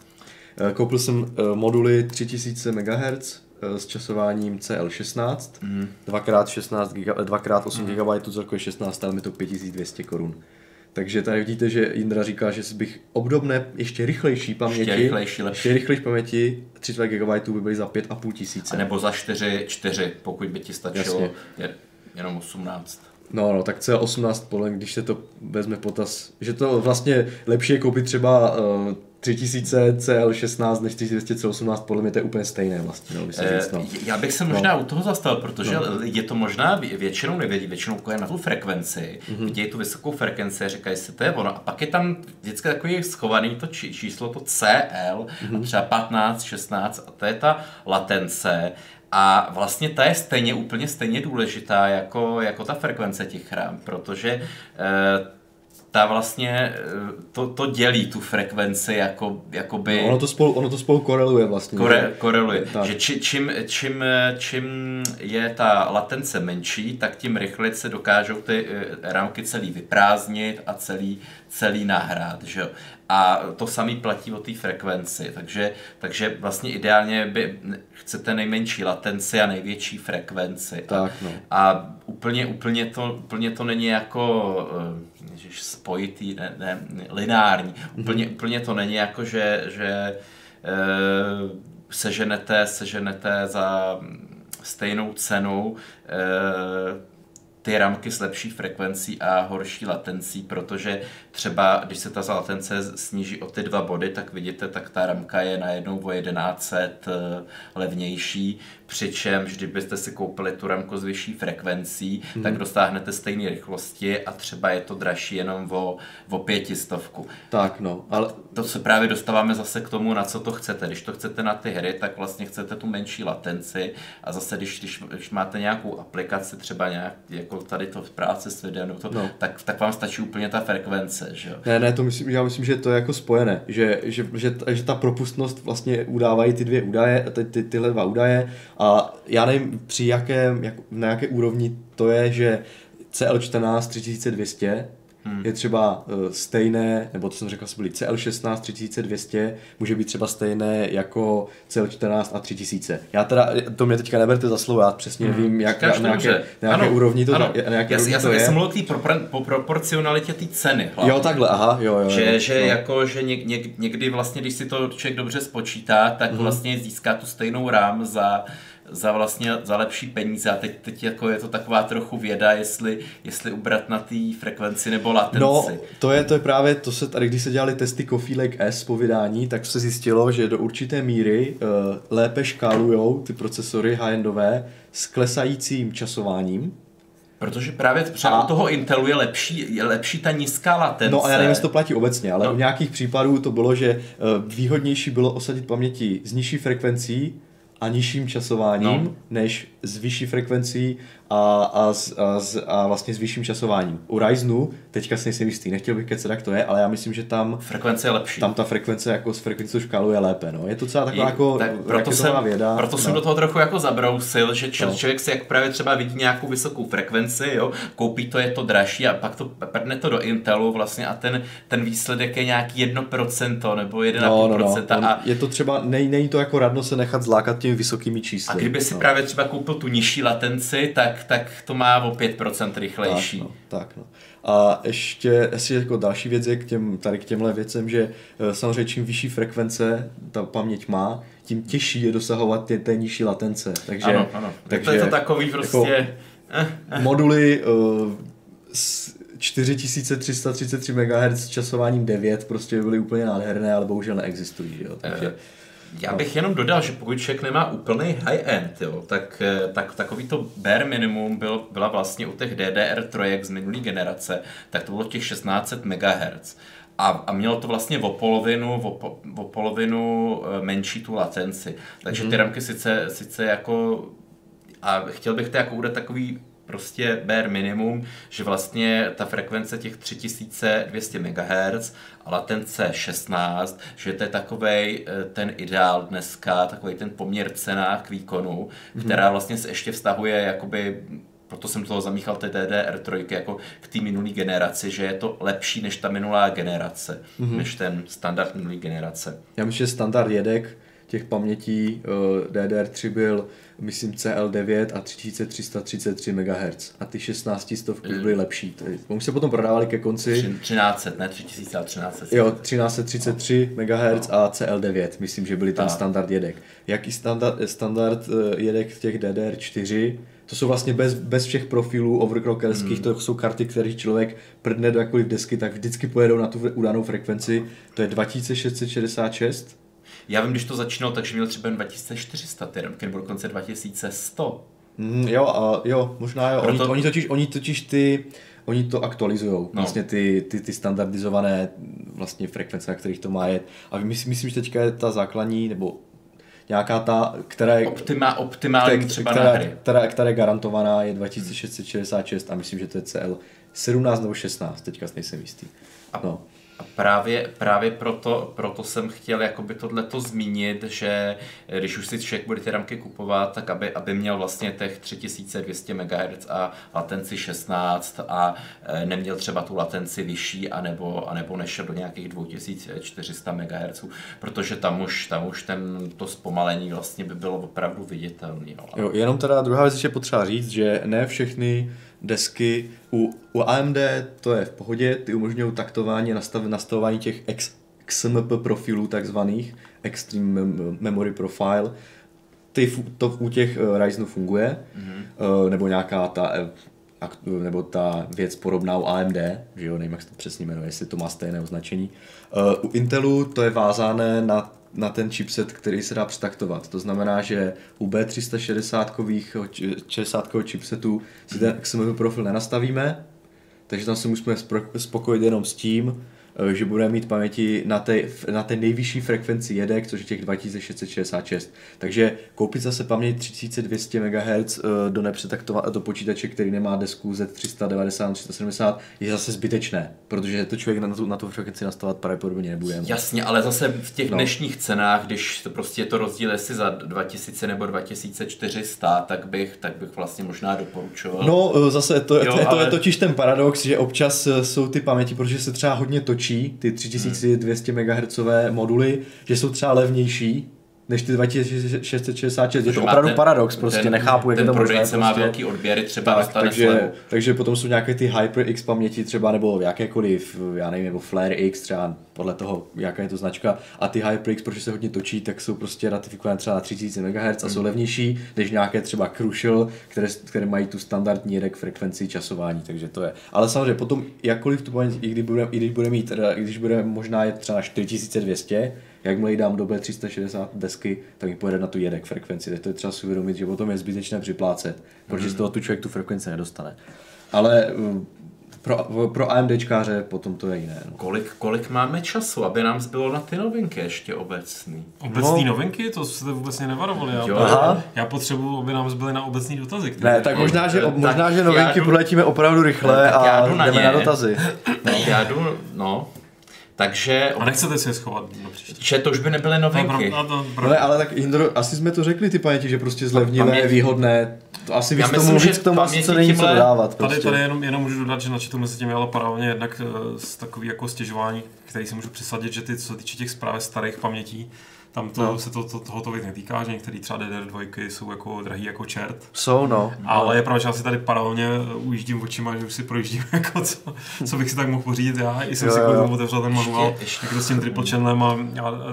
Koupil jsem eh, moduly 3000 MHz eh, s časováním CL16, mm. 2x16 giga, 2x8 mm. GB, celkově 16, ale mi to 5200 korun. Takže tady vidíte, že Indra říká, že bych obdobné, ještě rychlejší paměti,
ještě rychlejší, lepší.
ještě rychlejší paměti 32 GB by byly za 5,5 tisíce.
A nebo za 4, 4, pokud by ti stačilo je, jenom 18.
No, no, tak C18 polen, když se to vezme potaz, že to vlastně lepší je koupit třeba uh, 3000 CL16 než 3200 C18, podle mě to je úplně stejné vlastně, no, se říct, no.
Já bych se možná no. u toho zastal, protože no. je to možná většinou nevědí, většinou je na tu frekvenci, mm-hmm. vidějí tu vysokou frekvenci a říkají si, to je ono. A pak je tam vždycky takový schovaný to či, číslo, to CL, mm-hmm. a třeba 15, 16, a to je ta latence. A vlastně ta je stejně úplně stejně důležitá jako, jako ta frekvence těch rám, protože eh, ta vlastně eh, to, to dělí tu frekvenci jako, jakoby...
No, ono, to spolu, ono to spolu koreluje vlastně.
Kore, koreluje. Tak. Že či, čím, čím, čím je ta latence menší, tak tím rychleji se dokážou ty eh, rámky celý vyprázdnit a celý, celý nahrát. Že? A to samý platí o té frekvenci, takže, takže vlastně ideálně by chcete nejmenší latenci a největší frekvenci.
Tak, no.
A úplně, úplně, to, úplně to není jako eh, ježiš, spojitý, ne, ne, lineární. Mm-hmm. Úplně, úplně to není jako, že, že e, seženete, seženete za stejnou cenu e, ty ramky s lepší frekvencí a horší latencí, protože třeba když se ta latence sníží o ty dva body, tak vidíte, tak ta ramka je najednou o 1100 eh, levnější, přičemž kdybyste si koupili tu ramku s vyšší frekvencí, hmm. tak dostáhnete stejné rychlosti a třeba je to dražší jenom o, o pětistovku.
Tak no, ale...
To se právě dostáváme zase k tomu, na co to chcete. Když to chcete na ty hry, tak vlastně chcete tu menší latenci a zase když, když, když máte nějakou aplikaci, třeba nějak, jako tady to v práci s videem, to, no. tak, tak vám stačí úplně ta frekvence, že jo?
Ne, ne, to myslím, já myslím, že to je jako spojené, že, že, že, že ta propustnost vlastně udávají ty dvě údaje, ty, ty, tyhle dva údaje a já nevím, při jakém, jak, na jaké úrovni to je, že CL14 3200 hmm. je třeba uh, stejné, nebo to jsem řekl, byly CL16 3200, může být třeba stejné jako CL14 a 3000. Já teda, to mě teďka neberte za slovo, já přesně hmm. vím, jak, na, nějaké, na jaké ano, úrovni to, ano.
Na jaké já, úrovni já, to já, je. Já jsem mluvil o té pro, proporcionalitě té ceny.
Hlavně. Jo, takhle, aha, jo, jo.
Že,
jo,
že
no.
jako, že něk, něk, někdy vlastně, když si to člověk dobře spočítá, tak hmm. vlastně získá tu stejnou rám za za vlastně za lepší peníze a teď, teď jako je to taková trochu věda, jestli, jestli ubrat na té frekvenci nebo latenci.
No, to je, to je právě, to se tady, když se dělali testy Coffee Lake S po vydání, tak se zjistilo, že do určité míry uh, lépe škálujou ty procesory high-endové s klesajícím časováním,
Protože právě třeba a... u toho Intelu je lepší, je lepší ta nízká latence.
No a já nevím, jestli to platí obecně, ale no. u nějakých případů to bylo, že uh, výhodnější bylo osadit paměti z nižší frekvencí a nižším časováním, no. než s vyšší frekvencí a, a, a, a vlastně s vyšším časováním. U Ryzenu, teďka si nejsem jistý, nechtěl bych kecat, jak to je, ale já myslím, že tam
frekvence je lepší.
Tam ta frekvence jako s frekvencí škálu je lépe. No. Je to celá taková jako tak
proto jsem, věda. Proto no. jsem do toho trochu jako zabrousil, že č- no. člověk si jak právě třeba vidí nějakou vysokou frekvenci, jo, koupí to, je to dražší a pak to prdne to do Intelu vlastně a ten, ten výsledek je nějaký 1% nebo 1,5%. No, no, no. A
je to třeba, nej, není to jako radno se nechat zlákat těmi vysokými čísly.
A kdyby si
no.
právě třeba koupil tu nižší latenci, tak tak, to má o 5% rychlejší.
Tak, no, tak no. A ještě, ještě jako další věc je k těm, tady k těmhle věcem, že eh, samozřejmě čím vyšší frekvence ta paměť má, tím těžší je dosahovat tě, té nižší latence. Takže,
ano, ano. Takže, to je to takový jako prostě...
Jako moduly uh, s 4333 MHz s časováním 9 prostě byly úplně nádherné, ale bohužel neexistují. Jo? Takže, uh
já bych jenom dodal, že pokud člověk nemá úplný high-end, jo, tak, eh, tak takový to bare minimum byl, byla vlastně u těch DDR3 z minulé generace, tak to bylo těch 1600 MHz. A, a mělo to vlastně o polovinu, o, o polovinu eh, menší tu latenci. Takže mm-hmm. ty ramky sice, sice jako a chtěl bych to jako udělat takový prostě bare minimum, že vlastně ta frekvence těch 3200 MHz a latence 16, že to je takový eh, ten ideál dneska, takový ten poměr cena k výkonu, mm-hmm. která vlastně se ještě vztahuje jakoby proto jsem toho zamíchal té DDR3 jako k té minulé generaci, že je to lepší než ta minulá generace, mm-hmm. než ten standard minulé generace.
Já myslím, že standard jedek těch pamětí uh, DDR3 byl, myslím, CL9 a 3333 MHz. A ty 16 stovky
Mm.
byly lepší. Oni se potom prodávali ke konci.
1300, ne 3013.
Jo, 1333 MHz a CL9, myslím, že byly ten
Tak.
standard jedek. Jaký standard, standard eh, jedek těch DDR4, to jsou vlastně bez, bez všech profilů overclockerských,
Hmm.
to jsou karty, které člověk prdne do jakkoliv desky, tak vždycky pojedou na tu udanou frekvenci, to je 2666.
Já vím, když to začínalo, takže měl třeba jen 2400 ty ramky, nebo dokonce 2100.
Mm, jo, a jo, možná jo. Oni,
Proto-
oni, totiž, oni totiž ty, oni to aktualizují, no. Vlastně ty, ty, ty standardizované vlastně frekvence, na kterých to má jet. A myslím, myslím, že teďka je ta základní, nebo nějaká ta, která je,
Optima, optimální
která,
třeba
která,
na hry.
která, která je garantovaná, je 2666 a myslím, že to je CL 17 nebo 16, teďka nejsem jistý. No.
A právě, právě proto, proto jsem chtěl jakoby tohleto zmínit, že když už si člověk bude ty ramky kupovat, tak aby, aby měl vlastně těch 3200 MHz a latenci 16 a eh, neměl třeba tu latenci vyšší, anebo, anebo nešel do nějakých 2400 MHz, protože tam už, tam už ten, to zpomalení vlastně by bylo opravdu viditelné. No.
Jo, jenom teda druhá věc je potřeba říct, že ne všechny desky u, u AMD to je v pohodě, ty umožňují taktování a nastav, nastavování těch X, XMP profilů takzvaných, Extreme Mem- Memory Profile, ty, to u těch uh, Ryzenů funguje, mm-hmm. nebo nějaká ta eh, nebo ta věc podobná u AMD, že jo, nevím, jak se to přesně jmenuje, jestli to má stejné označení. Uh, u Intelu to je vázáné na, na ten chipset, který se dá přetaktovat. To znamená, že u B360 60 chipsetu si ten XMP profil nenastavíme, takže tam se musíme spokojit jenom s tím, že budeme mít paměti na té, na té nejvyšší frekvenci jedek, což je těch 2666. Takže koupit zase paměť 3200 MHz eh, do nepřetaktova- do počítače, který nemá desku Z390 370, je zase zbytečné, protože to člověk na tu, na tu frekvenci nastavovat pravděpodobně nebude.
Jasně, ale zase v těch
No.
dnešních cenách, když to prostě je to rozdíl jestli za 2000 nebo 2400, tak bych, tak bych vlastně možná doporučoval.
No, eh, zase to,
Jo,
to, to je
ale-
totiž ten paradox, že občas eh, jsou ty paměti, protože se třeba hodně točí, ty 3200 MHz moduly, že jsou třeba levnější než ty 2666. Je to opravdu
ten-
paradox, prostě
ten,
nechápu, jak
ten
je to možné.
prodejce má
prostě.
velký odběry, třeba
Tak,
dostane
takže,
slevu.
takže potom jsou nějaké ty HyperX paměti třeba, nebo jakékoliv, já nevím, nebo Flare X třeba, podle toho, jaká je to značka. A ty HyperX, protože se hodně točí, tak jsou prostě ratifikované třeba na 3000 MHz a jsou levnější, než nějaké třeba Crucial, které, které mají tu standardní jedek frekvenci časování, takže to je. Ale samozřejmě potom, jakkoliv tu paměť, i když bude, i když mít, teda, i když bude možná jet třeba na 4200, jakmile jí dám do B360 desky, tak mi pojede na tu jedek frekvenci. Tak to je třeba si uvědomit, že potom je zbytečné připlácet, protože z toho tu člověk tu frekvenci nedostane. Ale uh, pro, pro AMDčkáře potom to je jiné. No.
Kolik, kolik máme času, aby nám zbylo na ty novinky ještě obecný?
Obecní
No.
novinky, to jste vůbec mě nevarovali. Já,
Jo.
Aha.
já potřebuji, aby nám zbyly na obecní dotazy. které-
Ne, tak možná, že,
Tak
možná, že
já
novinky
jdu-
proletíme opravdu rychle
Tak já
a
jdu na
jdeme
ně.
na dotazy.
No. Já jdu, no. Takže,
A nechcete si je schovat do příště.
že to už by nebyly novinky.
No, no, no,
No ne, ale tak Jindro, asi jsme to řekli ty paměti, že prostě zlevnilé,
Paměť-
výhodné. To asi
Já
víc tomu,
že
k tomu asi
paměti
co není co dodávat.
Tady,
Prostě.
tady jenom, jenom můžu dodat, že na chatu mezi tím jelo paralelně jednak eh, z takový jako stěžování, který si můžu přisadit, že ty, co se týče těch zprávek starých pamětí, tam to, no. se to, to, toho tolik netýká, že některý třeba DDR2 jsou jako drahý jako čert.
Jsou, no.
Ale je pravda, že já si tady paralelně eh, ujíždím očima, že už si projíždím, jako co, co bych si tak mohl pořídit já. I jsem
Jo,
si kvůli tomu otevřel ten manuál,
Ještě- ještě-
jak to s tím triple channelem a, a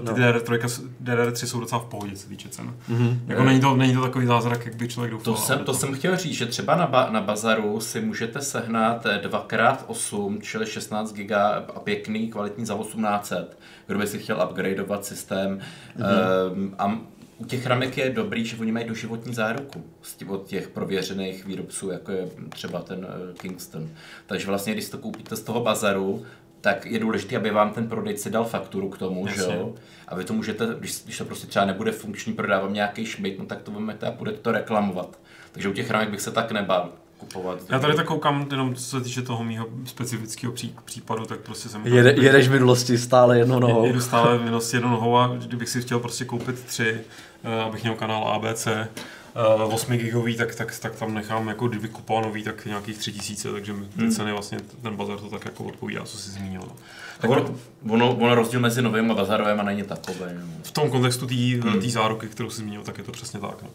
ty
No.
DDR3, s- DDR3 jsou docela v pohodě, co se týče cen.
Mhm.
Jako není to, není to takový zázrak, jak by člověk doufal.
To jsem,
ale
to jsem chtěl říct, že třeba na, ba, na bazaru si můžete sehnat eh, 2x8, čili 16 GB a pěkný, kvalitní za 1800, kdo by si chtěl upgradeovat systém. Mm-hmm. a u těch ramek je dobrý, že oni mají doživotní záruku od těch prověřených výrobců, jako je třeba ten eh, Kingston. Takže vlastně, když to koupíte z toho bazaru, tak je důležité, aby vám ten prodejce dal fakturu k tomu, že
Jasně.
jo? A vy to můžete, když, když to prostě třeba nebude funkční, prodávám nějaký šmit, no tak to vezmete a budete to reklamovat. Takže u těch ramek bych se tak nebál kupovat.
Já tady tak koukám, jenom co se týče toho mýho specifického pří, případu, tak prostě jsem...
Jede, jedeš v minulosti stále jednou nohou.
Jedu stále v minulosti jednou nohou a kdybych si chtěl prostě koupit tři, eh, abych měl kanál ABC uh, 8 gigový, tak, tak, tak tam nechám jako kdyby kupónový, tak nějakých 3000, takže mi ty
Hmm.
ceny vlastně ten bazar to tak jako odpovídá, co jsi zmínil. no.
Tak ono, ono, ono rozdíl mezi novým a bazarovým a není takový. No.
V tom kontextu té
Hmm.
hmm. záruky, kterou jsi zmínil, tak je to přesně tak. No.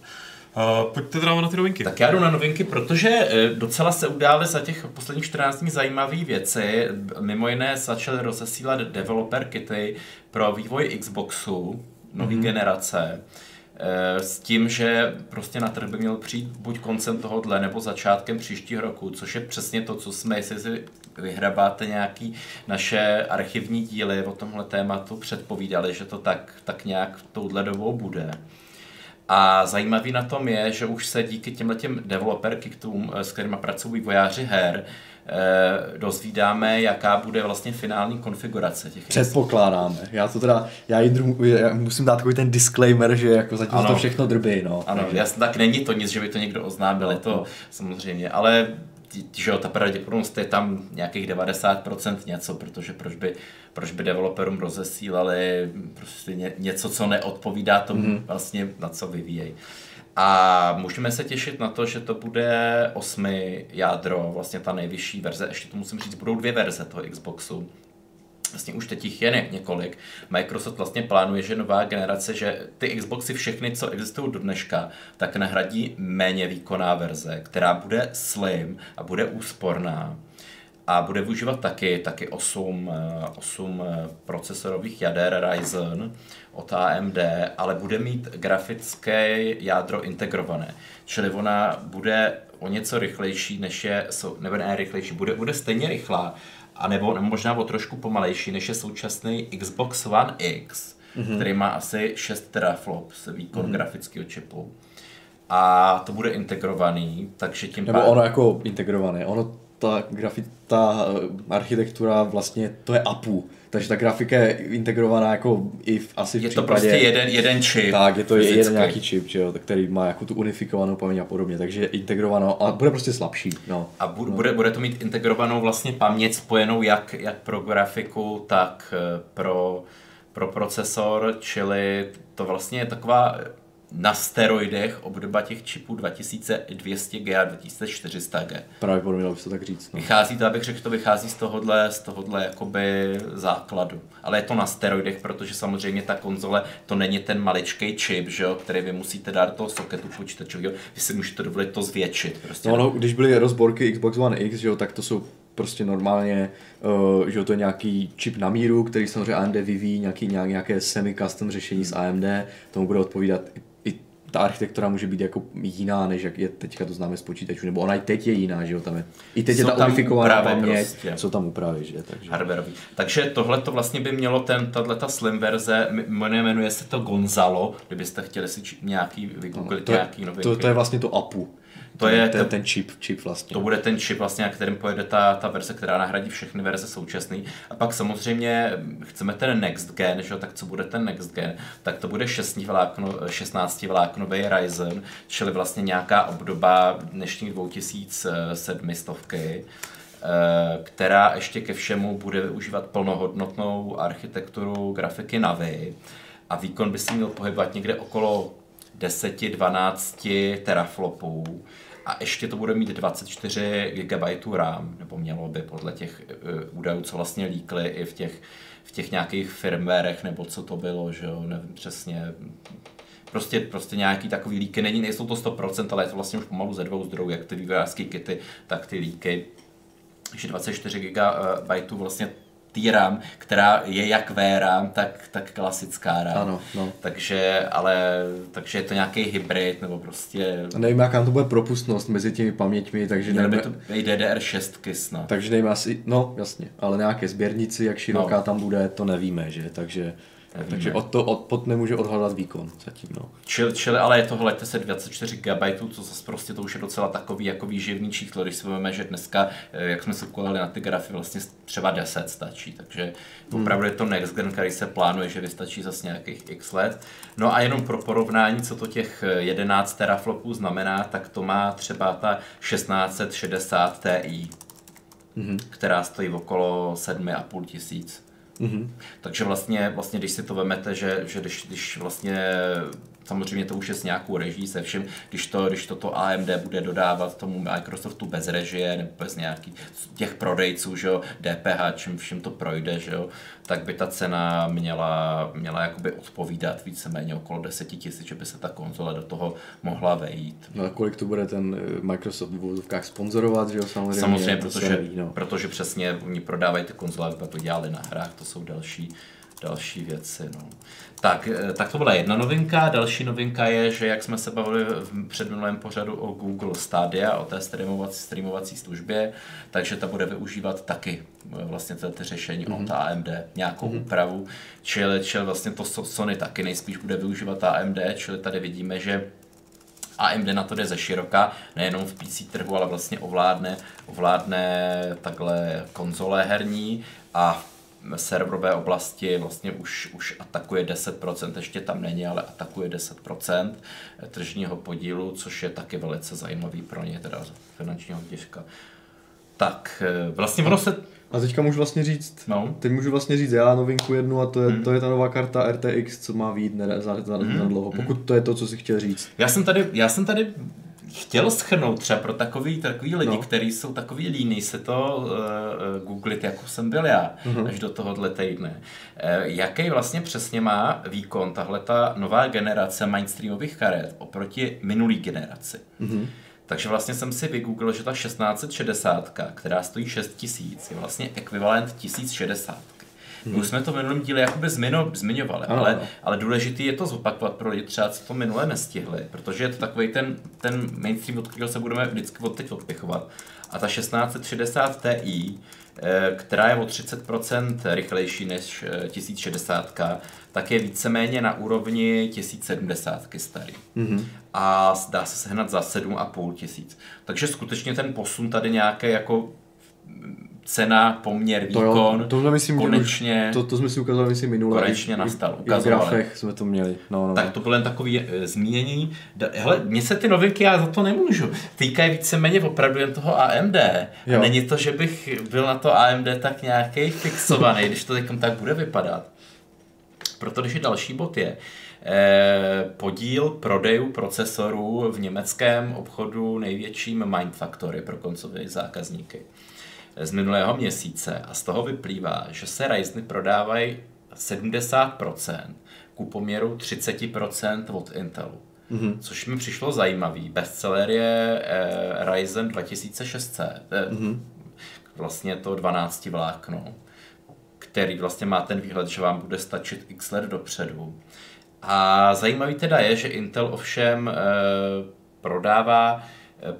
Uh, pojďte teda na ty novinky.
Tak já jdu na novinky, protože eh, docela se udály za těch posledních 14 dní zajímavé věci. Mimo jiné začaly rozesílat developer kity pro vývoj Xboxu nové mm-hmm. generace. eh, S tím, že prostě na trh by měl přijít buď koncem tohohle nebo začátkem příštího roku, což je přesně to, co jsme, jestli si vyhrabáte nějaký naše archivní díly o tomhle tématu, předpovídali, že to tak, tak nějak touhle dobou bude. A zajímavý na tom je, že už se díky těmhle těm developer kitům, eh, s kterými pracují vývojáři her, eh, dozvídáme, jaká bude vlastně finální konfigurace těch
Předpokládáme. Já to teda, já, Jindru, já musím dát takový ten disclaimer, že jako zatím
Ano.
to všechno drbí, no.
Ano,
Takže-
jasně, tak není to nic, že by to někdo oznámil, je to samozřejmě, ale že jo, ta pravděpodobnost je tam nějakých 90% něco, protože proč by, proč by developerům rozesílali prostě ně, něco, co neodpovídá tomu mm-hmm. vlastně, na co vyvíjejí. A můžeme se těšit na to, že to bude osmi jádro, vlastně ta nejvyšší verze, ještě to musím říct, budou dvě verze toho Xboxu, Vlastně už teď jich je ně- několik. Microsoft vlastně plánuje, že nová generace, že ty Xboxy všechny, co existují do dneška, tak nahradí méně výkonná verze, která bude slim a bude úsporná a bude využívat taky, taky 8, eh, 8 eh, procesorových jader Ryzen od AMD, ale bude mít grafické jádro integrované. Čili ona bude o něco rychlejší, než je, nebo ne rychlejší, bude, bude stejně rychlá, a nebo možná o trošku pomalejší, než je současný Xbox One X, mm-hmm. který má asi 6 teraflops výkon mm-hmm. grafického čipu. A to bude integrovaný, takže tím
Nebo
pádem-
ono jako integrované. Ono, ta, grafi, ta eh, architektura vlastně, to je APU. Takže ta grafika je integrovaná jako i v, asi v
je to
případě...
prostě jeden, jeden čip.
Tak, je to
fyzicky.
jeden nějaký čip, že jo, který má jako tu unifikovanou paměť a podobně, takže je integrovanou a bude prostě slabší, no.
A bu- bude, bude to mít integrovanou vlastně paměť spojenou jak, jak pro grafiku, tak eh, pro, pro procesor, čili to vlastně je taková na steroidech obdoba těch čipů 2200G a 2400G.
Právě podobně, dalo by se to tak říct, no.
Vychází to, abych řekl, to vychází z tohohle, z tohohle jakoby základu. Ale je to na steroidech, protože samozřejmě ta konzole, to není ten maličký čip, že jo, který vy musíte dát do toho soketu počítačového, vy si můžete dovolit to zvětšit. Prostě
No, no, když byly rozborky Xbox One X, že jo, tak to jsou prostě normálně, uh, že to je nějaký čip na míru, který samozřejmě AMD vyvíjí, nějaký, nějak, nějaké semi-custom řešení s AMD, tomu bude odpovídat i ta architektura může být jako jiná, než jak je teďka to známe z počítačů, nebo ona i teď je jiná, že jo, tam je, i teď
Jsou
je ta unifikovaná paměť,
prostě.
jsou tam úpravy, že, takže.
hardwareový. Takže tohle to vlastně by mělo ten, tato slim verze, jmenuje, se to Gonzalo, kdybyste chtěli si či- nějaký, vygooglit
to, je,
nějaký novinky.
to, to, je vlastně to APU.
To je
ten, ten čip, čip vlastně.
To bude ten čip, vlastně, na kterým pojede ta, ta verze, která nahradí všechny verze současné. A pak samozřejmě chceme ten next gen, že? tak co bude ten next gen? Tak to bude 6 vlákno, 16 vláknový Ryzen, čili vlastně nějaká obdoba dnešních 2700, eh, která ještě ke všemu bude využívat plnohodnotnou architekturu grafiky Navi a výkon by si měl pohybovat někde okolo 10-12 teraflopů a ještě to bude mít 24 GB RAM, nebo mělo by podle těch uh, údajů, co vlastně líkly i v těch, v těch nějakých firmwarech, nebo co to bylo, že jo, nevím přesně. Prostě, prostě nějaký takový líky, není, nejsou to 100%, ale je to vlastně už pomalu ze dvou zdrojů, jak ty vývojářské kity, tak ty líky. Takže 24 GB vlastně tý RAM, která je jak VRAM, tak, tak klasická RAM.
Ano, no.
Takže, ale, takže je to nějaký hybrid, nebo prostě...
A nevím, jaká to bude propustnost mezi těmi paměťmi, takže
by
nevím,
to být DDR6 snad.
Takže nevím asi, no jasně, ale nějaké sběrnici, jak široká
No.
tam bude, to nevíme, že? Takže, Takže od to od, pod nemůže odhledat výkon zatím, no.
Čili, čili ale je to, hleďte se 24 GB, co zase prostě to už je docela takový jako výživný číslo, když si vezmeme, že dneska, eh, jak jsme se koukali na ty grafy, vlastně třeba 10 stačí, takže opravdu je to next gen, který se plánuje, že vystačí zase nějakých x let. No a jenom pro porovnání, co to těch eh, 11 teraflopů znamená, tak to má třeba ta 1660 Ti,
Mhm.
která stojí okolo 7,5 tisíc.
Mhm.
Takže vlastně, vlastně když si to vemete, že, že když, když vlastně samozřejmě to už je s nějakou reží se všem, když to, když toto AMD bude dodávat tomu Microsoftu bez režie nebo bez nějakých těch prodejců, že jo, DPH, čím všem to projde, že jo, tak by ta cena měla, měla jakoby odpovídat víceméně okolo 10 tisíc, že by se ta konzole do toho mohla vejít.
No a kolik to bude ten eh, Microsoft v vozovkách sponzorovat, že jo, samozřejmě.
Samozřejmě,
to
protože,
neví, no.
protože přesně oni prodávají ty konzole, aby to dělali na hrách, to jsou další, další věci. No. Tak, eh, tak to byla jedna novinka. Další novinka je, že jak jsme se bavili v předminulém pořadu o Google Stadia, o té streamovací, streamovací službě, takže ta bude využívat taky eh, vlastně ty řešení mm-hmm. od AMD, nějakou mm-hmm. úpravu, čili, čili vlastně to Sony taky nejspíš bude využívat AMD, čili tady vidíme, že AMD na to jde ze široka, nejenom v PC trhu, ale vlastně ovládne, ovládne takhle konzole herní a v serverové oblasti vlastně už, už atakuje 10%, ještě tam není, ale atakuje 10% tržního podílu, což je taky velice zajímavý pro ně, teda finančního hlediska. Tak, eh, vlastně ono se
a teďka můžu vlastně říct,
no.
teď můžu vlastně říct já novinku jednu a to je, hmm. to je ta nová karta RTX, co má výjít za, za, hmm. za dlouho, pokud to je to, co si chtěl říct.
Já jsem tady, já jsem tady chtěl schrnout třeba pro takový, takový lidi, no. kteří jsou takový líní se to uh, googlit, jako jsem byl já, uh-huh. až do tohohle týdne. Uh, jaký vlastně přesně má výkon tahle ta nová generace mainstreamových karet oproti minulý generaci? Uh-huh. Takže vlastně jsem si vygooglil, že ta 1660, která stojí 6000, je vlastně ekvivalent 1060. My už jsme to v minulém díle jakoby zmino, zmiňovali, ano, ale, ale důležité je to zopakovat pro lidi třeba, co to minule nestihli, protože je to takový ten, ten mainstream, od kterého se budeme vždycky od teď odpichovat. A ta 1660 Ti, eh, která je o 30% rychlejší než 1060, eh, tak je víceméně na úrovni 1070 starý. Mm-hmm. A dá se sehnat za 7,5 tisíc. Takže skutečně ten posun tady nějaký jako cena, poměr, výkon,
to, jo, to myslím,
konečně,
už, to, to jsme si ukázali myslím minule.
Konečně nastal.
Ukazovali. V grafech jsme to měli. No, no.
Tak to bylo jen takový e, zmínění. Hele, mně se ty novinky, já za to nemůžu. Týkají víceméně opravdu jen toho AMD. Jo. A není to, že bych byl na to AMD tak nějaký fixovaný, když to tak bude vypadat. Protože další bod je, eh, podíl prodejů procesorů v německém obchodu největším Mindfactory pro koncové zákazníky z minulého měsíce a z toho vyplývá, že se Ryzeny prodávají 70% ku poměru 30% od Intelu. Mm-hmm. Což mi přišlo zajímavý. Bestseller je eh, Ryzen 2600, eh, mm-hmm. vlastně to 12 vlákno, který vlastně má ten výhled, že vám bude stačit x let dopředu. A zajímavý teda je, že Intel ovšem eh, prodává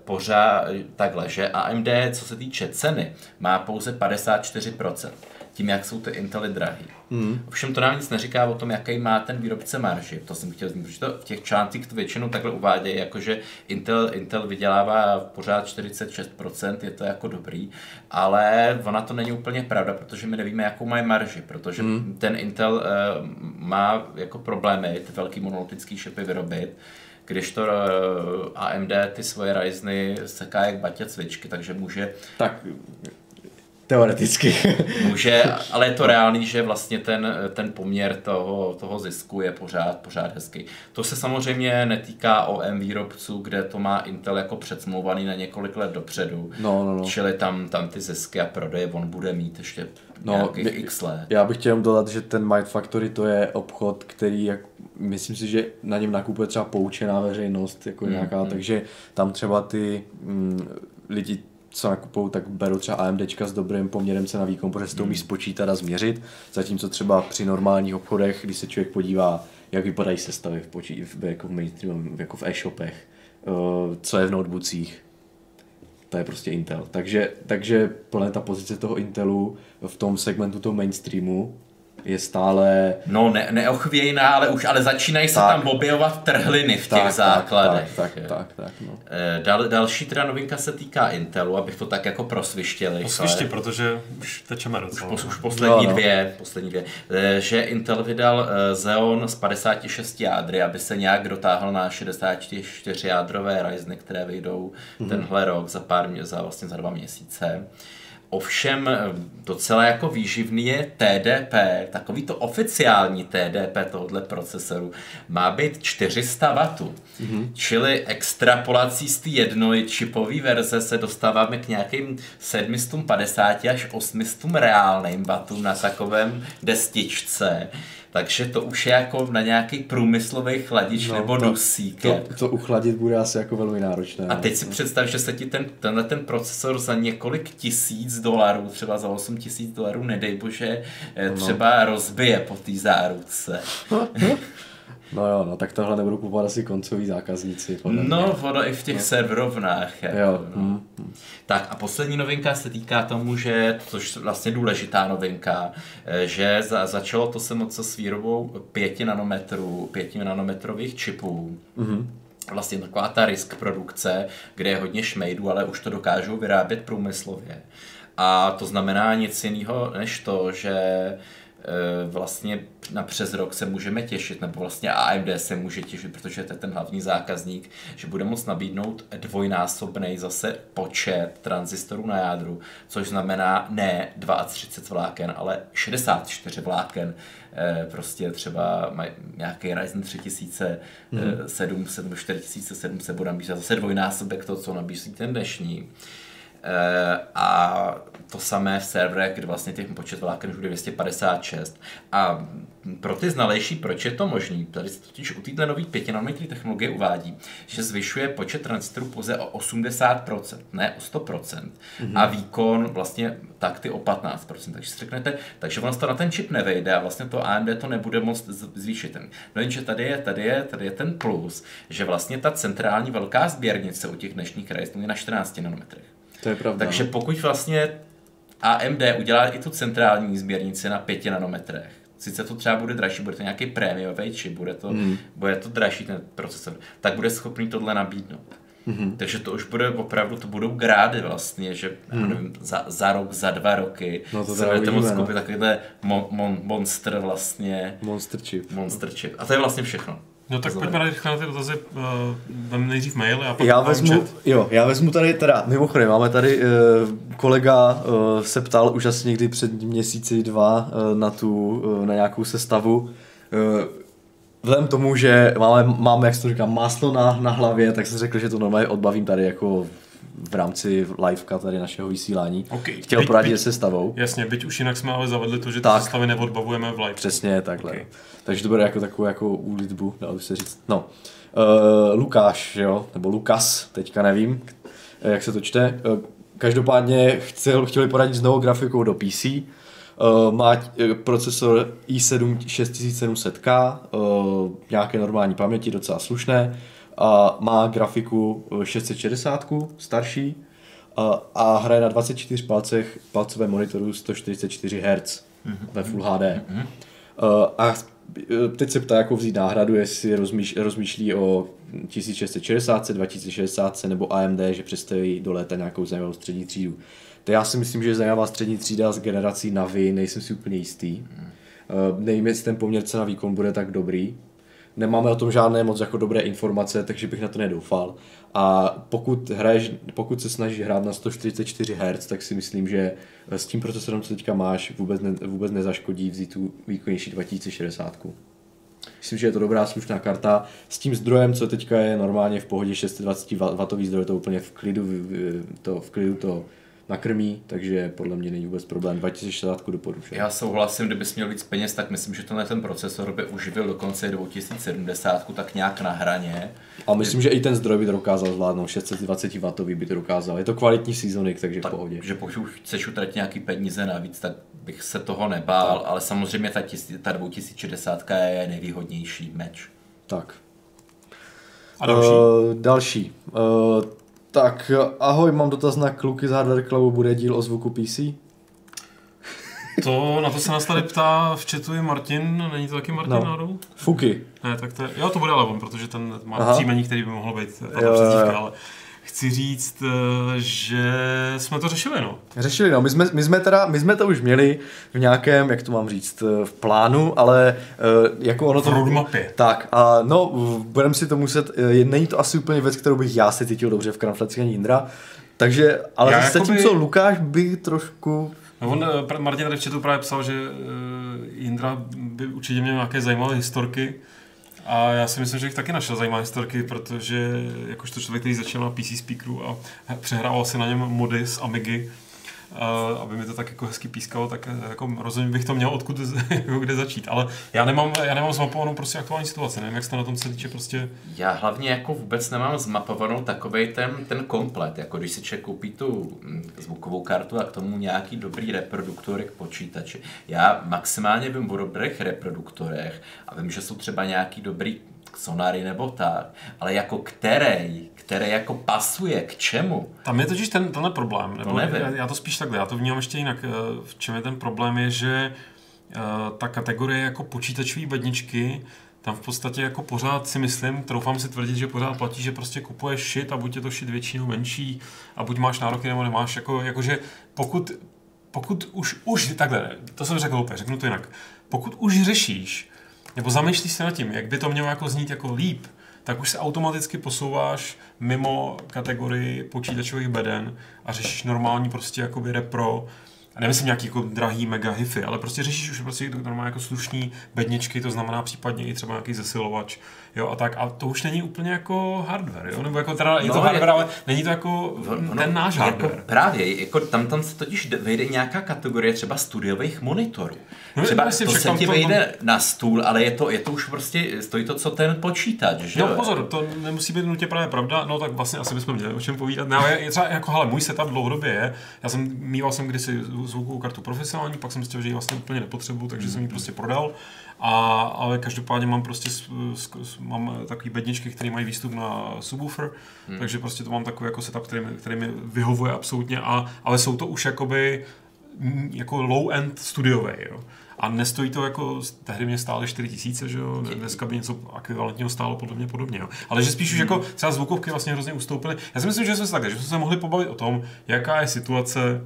pořád takhle, že AMD, co se týče ceny, má pouze 54%, tím, jak jsou ty Intely drahý. Hmm. Ovšem to nám nic neříká o tom, jaký má ten výrobce marži. To jsem chtěl zmínit, protože to v těch článcích to většinou takhle uvádějí, jakože Intel, Intel vydělává pořád 46%, je to jako dobrý, ale ona to není úplně pravda, protože my nevíme, jakou mají marži, protože hmm. ten Intel uh, má jako problémy ty velký monolitický šipy vyrobit, když to eh, AMD ty svoje Ryzeny seká jak batě cvičky, takže může...
Tak Teoreticky.
Může, ale je to reálný, že vlastně ten, ten poměr toho, toho zisku je pořád, pořád hezký. To se samozřejmě netýká OM výrobců, kde to má Intel jako předsmluvaný na několik let dopředu.
No, no, no.
Čili tam, tam ty zisky a prodeje on bude mít ještě no, nějakých x let.
Já bych chtěl dodat, že ten Mind Factory to je obchod, který jak, myslím si, že na něm nakupuje třeba poučená veřejnost, jako mm, nějaká, mm. takže tam třeba ty mm, lidi co nakupují, tak berou třeba AMD s dobrým poměrem cena výkon, protože se to umí hmm. spočítat a změřit, zatímco třeba při normálních obchodech, když se člověk podívá, jak vypadají sestavy v, počí, v, jako v mainstreamu, jako v e-shopech, uh, co je v notebookích, to je prostě Intel. Takže, takže plně ta pozice toho Intelu v tom segmentu toho mainstreamu je stále...
No, ne, neochvějná, ale už ale začínají se tam objevovat trhliny v těch tak, základech.
Tak, tak, tak, tak no.
Eh, dal, další teda novinka se týká Intelu, abych to tak jako prosvištěli.
Posvišti, protože už tečeme docela.
Už, už poslední no, no. dvě, poslední dvě. Eh, že Intel vydal eh, Xeon z 56 jádry, aby se nějak dotáhl na 64 jádrové Ryzeny, které vyjdou mm-hmm. tenhle rok za pár, za vlastně za dva měsíce. Ovšem docela jako výživný je TDP, takový to oficiální TDP tohoto procesoru má být 400 W. Mm-hmm. Čili extrapolací z té jednočipové verze se dostáváme k nějakým 750 až 800 reálným wattům na takovém destičce. Takže to už je jako na nějaký průmyslový chladič no, nebo to, dusík.
To, to, uchladit bude asi jako velmi náročné.
A teď si no. představ, že se ti ten, tenhle ten procesor za několik tisíc dolarů, třeba za 8 tisíc dolarů, nedej bože, eh, no. třeba no. rozbije po té záruce.
No jo, no tak tohle nebudou kupovat asi koncoví zákazníci.
Podle no, ono i v těch no. serverovnách. Jako,
jo.
No. Mm. Tak a poslední novinka se týká tomu, že, což je vlastně důležitá novinka, eh, že za, začalo to se moc s výrobou 5 nanometrů, 5 nanometrových čipů. Mm-hmm vlastně taková ta risk produkce, kde je hodně šmejdů, ale už to dokážou vyrábět průmyslově. A to znamená nic jiného než to, že vlastně na přes rok se můžeme těšit, nebo vlastně AMD se může těšit, protože to je ten hlavní zákazník, že bude moct nabídnout dvojnásobný zase počet tranzistorů na jádru, což znamená ne 32 vláken, ale 64 vláken. Eh, prostě třeba nějaký Ryzen 3000, mm. 7, 7, 4700 bude nabízet zase dvojnásobek to, co nabízí ten dnešní. Eh, a to samé v serverech, kde vlastně těch počet vláken už bude 256. A pro ty znalejší, proč je to možný? Tady se totiž u této nové 5 nanometrové technologie uvádí, že zvyšuje počet transistorů pouze o 80%, ne o 100%. Mm-hmm. A výkon vlastně takty o 15%. Takže si řeknete, takže ono to na ten čip nevejde a vlastně to AMD to nebude moc zvýšit. No jenže tady je, tady je, tady je ten plus, že vlastně ta centrální velká sběrnice u těch dnešních Ryzenů je na 14 nanometrech.
To je pravda.
Takže pokud vlastně AMD udělá i tu centrální sběrnici na 5 nanometrech, sice to třeba bude dražší, bude to nějaký prémiový čip, bude to, hmm. bude to dražší ten procesor, tak bude schopný tohle nabídnout. Mm-hmm. Takže to už bude opravdu, to budou grády vlastně, že mm. nevím, za, za rok, za dva roky
no to
se budete moct koupit no. takovýhle mon, mon, monster vlastně.
Monster chip.
Monster chip. A to je vlastně všechno.
No tak pojďme rychle na ty dotazy, uh, nejdřív maily a pak
já vezmu, jo, já vezmu tady teda, mimochodem, máme tady, uh, kolega uh, se ptal už asi někdy před měsíci dva uh, na tu, uh, na nějakou sestavu. Uh, vzhledem tomu, že máme, máme, jak se to říká, máslo na, na hlavě, tak jsem řekl, že to normálně odbavím tady jako v rámci liveka tady našeho vysílání.
Okay.
Chtěl byť, poradit byť, se stavou.
Jasně, byť už jinak jsme ale zavedli to, že tak, ty sestavy neodbavujeme v live.
Přesně takhle. Okay. Takže to bude jako takovou jako úlitbu, dalo by se říct. No, uh, Lukáš, jo, nebo Lukas, teďka nevím, jak se to čte. Uh, každopádně chtěl, chtěli poradit s novou grafikou do PC. Uh, eh, má procesor i7 6700K, uh, nějaké normální paměti, docela slušné a má grafiku 660, eh, starší a, a hraje na 24 palcech palcové monitoru 144 Hz mm-hmm. ve Full HD. Mm-hmm. A eh, teď se ptá, jako vzít náhradu, jestli rozmýš, rozmýšlí o 1660, 2060 nebo AMD, že představí do léta nějakou zajímavou střední třídu. To já si myslím, že zajímavá střední třída z generací Navi, nejsem si úplně jistý. Mm. Nevím, jestli ten poměr cena výkon bude tak dobrý, nemáme o tom žádné moc jako dobré informace, takže bych na to nedoufal. A pokud, hraješ, pokud se snažíš hrát na 144 Hz, tak si myslím, že s tím procesorem, co teďka máš, vůbec, ne, vůbec nezaškodí vzít tu výkonnější 2060. Myslím, že je to dobrá slušná karta. S tím zdrojem, co teďka je normálně v pohodě 620 W zdroj, to úplně v klidu, to, v klidu to nakrmí, takže podle mě není vůbec problém. 2060 doporučuji.
Já souhlasím, kdybys měl víc peněz, tak myslím, že tenhle ten procesor by uživil dokonce 2070, tak nějak na hraně.
A myslím, že i ten zdroj by to dokázal zvládnout, 620 W by to dokázal. Je to kvalitní seasonik, takže
tak,
v pohodě.
Že pokud chceš utratit nějaký peníze navíc, tak bych se toho nebál, tak. ale samozřejmě ta, tis, ta 2060 je nejvýhodnější meč.
Tak.
A další? Uh,
další. Uh, tak ahoj, mám dotaz na kluky z Hardware Clubu, bude díl o zvuku PC?
To, na to se nás tady ptá v chatu i Martin, není to taky Martin no. náhodou?
Fuky.
Ne, tak to je, jo, to bude ale on, protože ten má Aha. příjmení, který by mohl být přezdívka, ale chci říct, eh, že jsme to řešili, no.
Řešili, no. My jsme, my jsme, teda, my jsme to už měli v nějakém, jak to mám říct, eh, v plánu, ale eh, jako ono to...
V roadmapě.
Tak, a no, budeme si to muset, není to asi úplně věc, kterou bych já si cítil dobře v Kramflecku ani Indra, Takže, ale
Já
zase
jakoby-
tím, co Lukáš by trošku...
No on, Martin tady v chatu právě psal, že Jindra by určitě měl nějaké zajímavé historky. A já si myslím, že jich taky našel zajímavé historky, protože jakožto člověk, který začal na PC speakeru a přehrával si na něm mody z Amigy, aby mi to tak jako hezky pískalo, tak eh, jako rozhodně bych to měl odkud jako kde začít. Ale já nemám, já nemám zmapovanou prostě aktuální situaci, nevím, jak jste na tom se týče prostě
Já hlavně jako vůbec nemám zmapovanou takovej ten, ten komplet, jako když si člověk koupí tu mm, zvukovou kartu a k tomu nějaký dobrý reproduktory k počítači. Já maximálně vím o dobrých reproduktorech a vím, že jsou třeba nějaký dobrý sonary nebo tak, ale jako který, který jako pasuje k čemu?
Tam je totiž ten, tenhle problém. Nebo
nevím.
já, já, to spíš takhle, já to vnímám ještě jinak. Eh, V čem je ten problém je, že eh, ta kategorie jako počítačové bedničky, tam v podstatě jako pořád si myslím, troufám si tvrdit, že pořád platí, že prostě kupuješ shit a buď je to shit větší nebo menší a buď máš nároky nebo nemáš, jako, jakože pokud, pokud už, už takhle, to jsem řekl úplně, řeknu to jinak, pokud už řešíš, nebo zamýšlíš se nad tím, jak by to mělo jako znít jako líp, tak už se automaticky posouváš mimo kategorii počítačových beden a řešíš normální prostě jakoby repro, a nemyslím nějaký jako drahý mega hify, ale prostě řešíš už prostě normálně jako slušný bedničky, to znamená případně i třeba nějaký zesilovač, jo, a tak. A to už není úplně jako hardware, jo, nebo jako teda je
No,
to
je-
hardware, ale není to jako
Ono-
ten náš
jako
hardware.
Právě, jako tam, tam se totiž vejde nějaká kategorie třeba studiových monitorů.
No,
Třeba
jasně,
to se
tam
ti
to-
vejde na stůl, ale je to, je to už prostě, stojí to, co ten počítač, že
No
jo?
pozor, to nemusí být nutně právě pravda, no tak vlastně asi bychom měli o čem povídat. No, ale je třeba jako, hele, můj setup dlouhodobě je, já jsem mýval jsem kdysi zvukovou kartu profesionální, pak jsem zjistil, že ji vlastně úplně nepotřebuju, takže jsem ji prostě prodal. A, ale každopádně mám prostě s, s, s, mám takový bedničky, které mají výstup na subwoofer, hmm. takže prostě to mám takový jako setup, který mi, který mi vyhovuje absolutně, a, ale jsou to už jakoby jako low-end studiové, jo. A nestojí to jako, tehdy mě stály 4 tisíce, že jo, dneska by něco ekvivalentního stálo podle mě podobně, jo. Ale že spíš už jako třeba zvukovky vlastně hrozně ustoupily. Já si myslím, že jsme se takhle, že jsme se mohli pobavit o tom, jaká je situace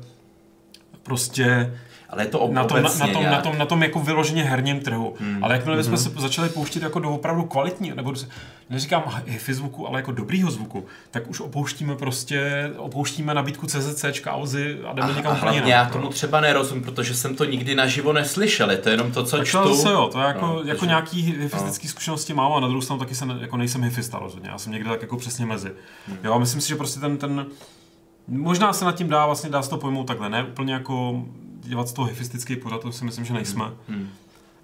prostě
Ale je to ob-
na tom, na,
obecně
na, tom, na, tom, na tom jako vyloženě herním trhu. Hmm. Ale jakmile bychom se začali pouštět jako do opravdu kvalitní, nebo se- neříkám hifi zvuku, ale jako dobrýho zvuku, tak už opouštíme prostě, opouštíme nabídku CZC, Auzy a jdeme
A,
někam
a
úplně
hlavně
jinam.
já
jo.
tomu třeba nerozumím, protože jsem to nikdy naživo neslyšel, je to jenom to, co
Tak
čtu.
to zase jo, to je jako,
No,
no, jako
takže-
nějaký hifistický zkušenosti mám a na druhou stranu taky se ne, jako nejsem hifista rozhodně, já jsem někde tak jako přesně mezi. Hmm. Jo, a myslím si, že prostě ten, ten, možná se nad tím dá, vlastně dá se to pojmout takhle, ne úplně jako dělat z toho hifistický pořad, to si myslím, že nejsme.
Hmm.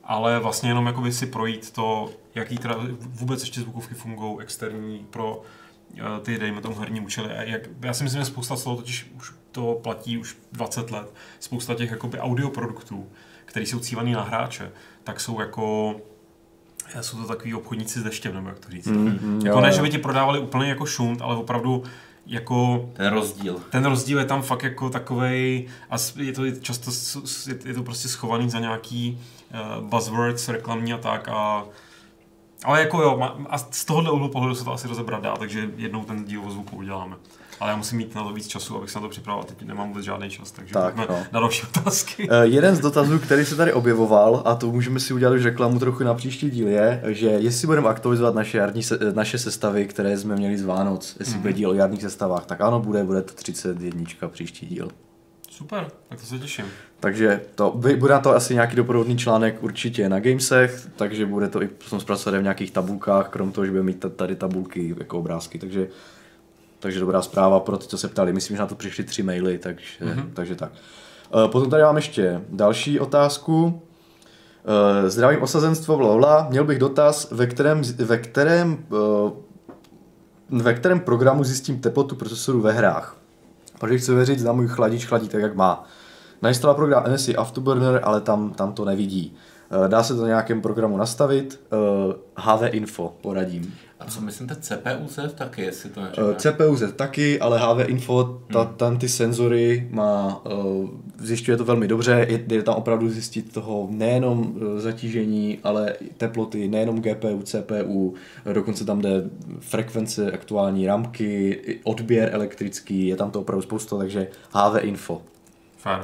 Ale vlastně jenom jakoby si projít to, jaký teda vůbec ještě zvukovky fungují externí pro eh, ty, dejme tomu, herní účely. A jak, já si myslím, že spousta z toho totiž už to platí už 20 let. Spousta těch jakoby audioproduktů, které jsou cílený na hráče, tak jsou jako eh, jsou to takový obchodníci s deštěm, nebo jak to říct.
Mm,
jako
jo,
ne,
jo.
že by ti prodávali úplně jako šunt, ale opravdu jako
Ten rozdíl.
ten rozdíl je tam fakt jako takovej a je to často je- to prostě schovaný za nějaký uh, buzzwords reklamní a tak a ale jako jo, a z tohohle úhlu pohledu se to asi rozebrat dá, takže jednou ten díl o zvuku uděláme. Ale já musím mít na to víc času, abych se na to připravil. Teď nemám vůbec žádný čas, takže
Tak, no.
na další otázky.
Eh, Jeden z dotazů, který se tady objevoval, a to můžeme si udělat už reklamu trochu na příští díl, je, že jestli budeme aktualizovat naše, jarní se, eh, naše sestavy, které jsme měli z Vánoc, jestli
Mhm.
bude díl o jarních sestavách, tak ano, bude, bude to 31 příští díl.
Super, tak to se těším.
Takže to, bude na to asi nějaký doprovodný článek určitě na Gamesech, takže bude to i potom zpracované v nějakých tabulkách, krom toho, že bude mít ta- tady tabulky jako obrázky, takže, takže dobrá zpráva pro ty, co se ptali. Myslím, že na to přišly tři maily, takže, mm-hmm. takže tak. Eh, Potom tady mám ještě další otázku. Eh, Zdravím osazenstvo, blablabla. Měl bych dotaz, ve kterém, ve kterém, eh, ve kterém programu zjistím teplotu procesoru ve hrách. Protože chci věřit, zda můj chladič chladí tak, jak má. Nainstaloval program NSI Afterburner, ale tam, tam to nevidí. Eh, Dá se to na nějakém programu nastavit. Eh, HV Info poradím.
A co myslíte CPU Z taky, jestli to
Eh,
neříká?
CPU Z taky, ale HV Info, ta, tam ty senzory má, eh, zjišťuje to velmi dobře, je, je tam opravdu zjistit toho nejenom eh, zatížení, ale teploty, nejenom GPU, CPU, eh, dokonce tam jde frekvence aktuální ramky, i odběr elektrický, je tam to opravdu spousta, takže HV Info.
Fair.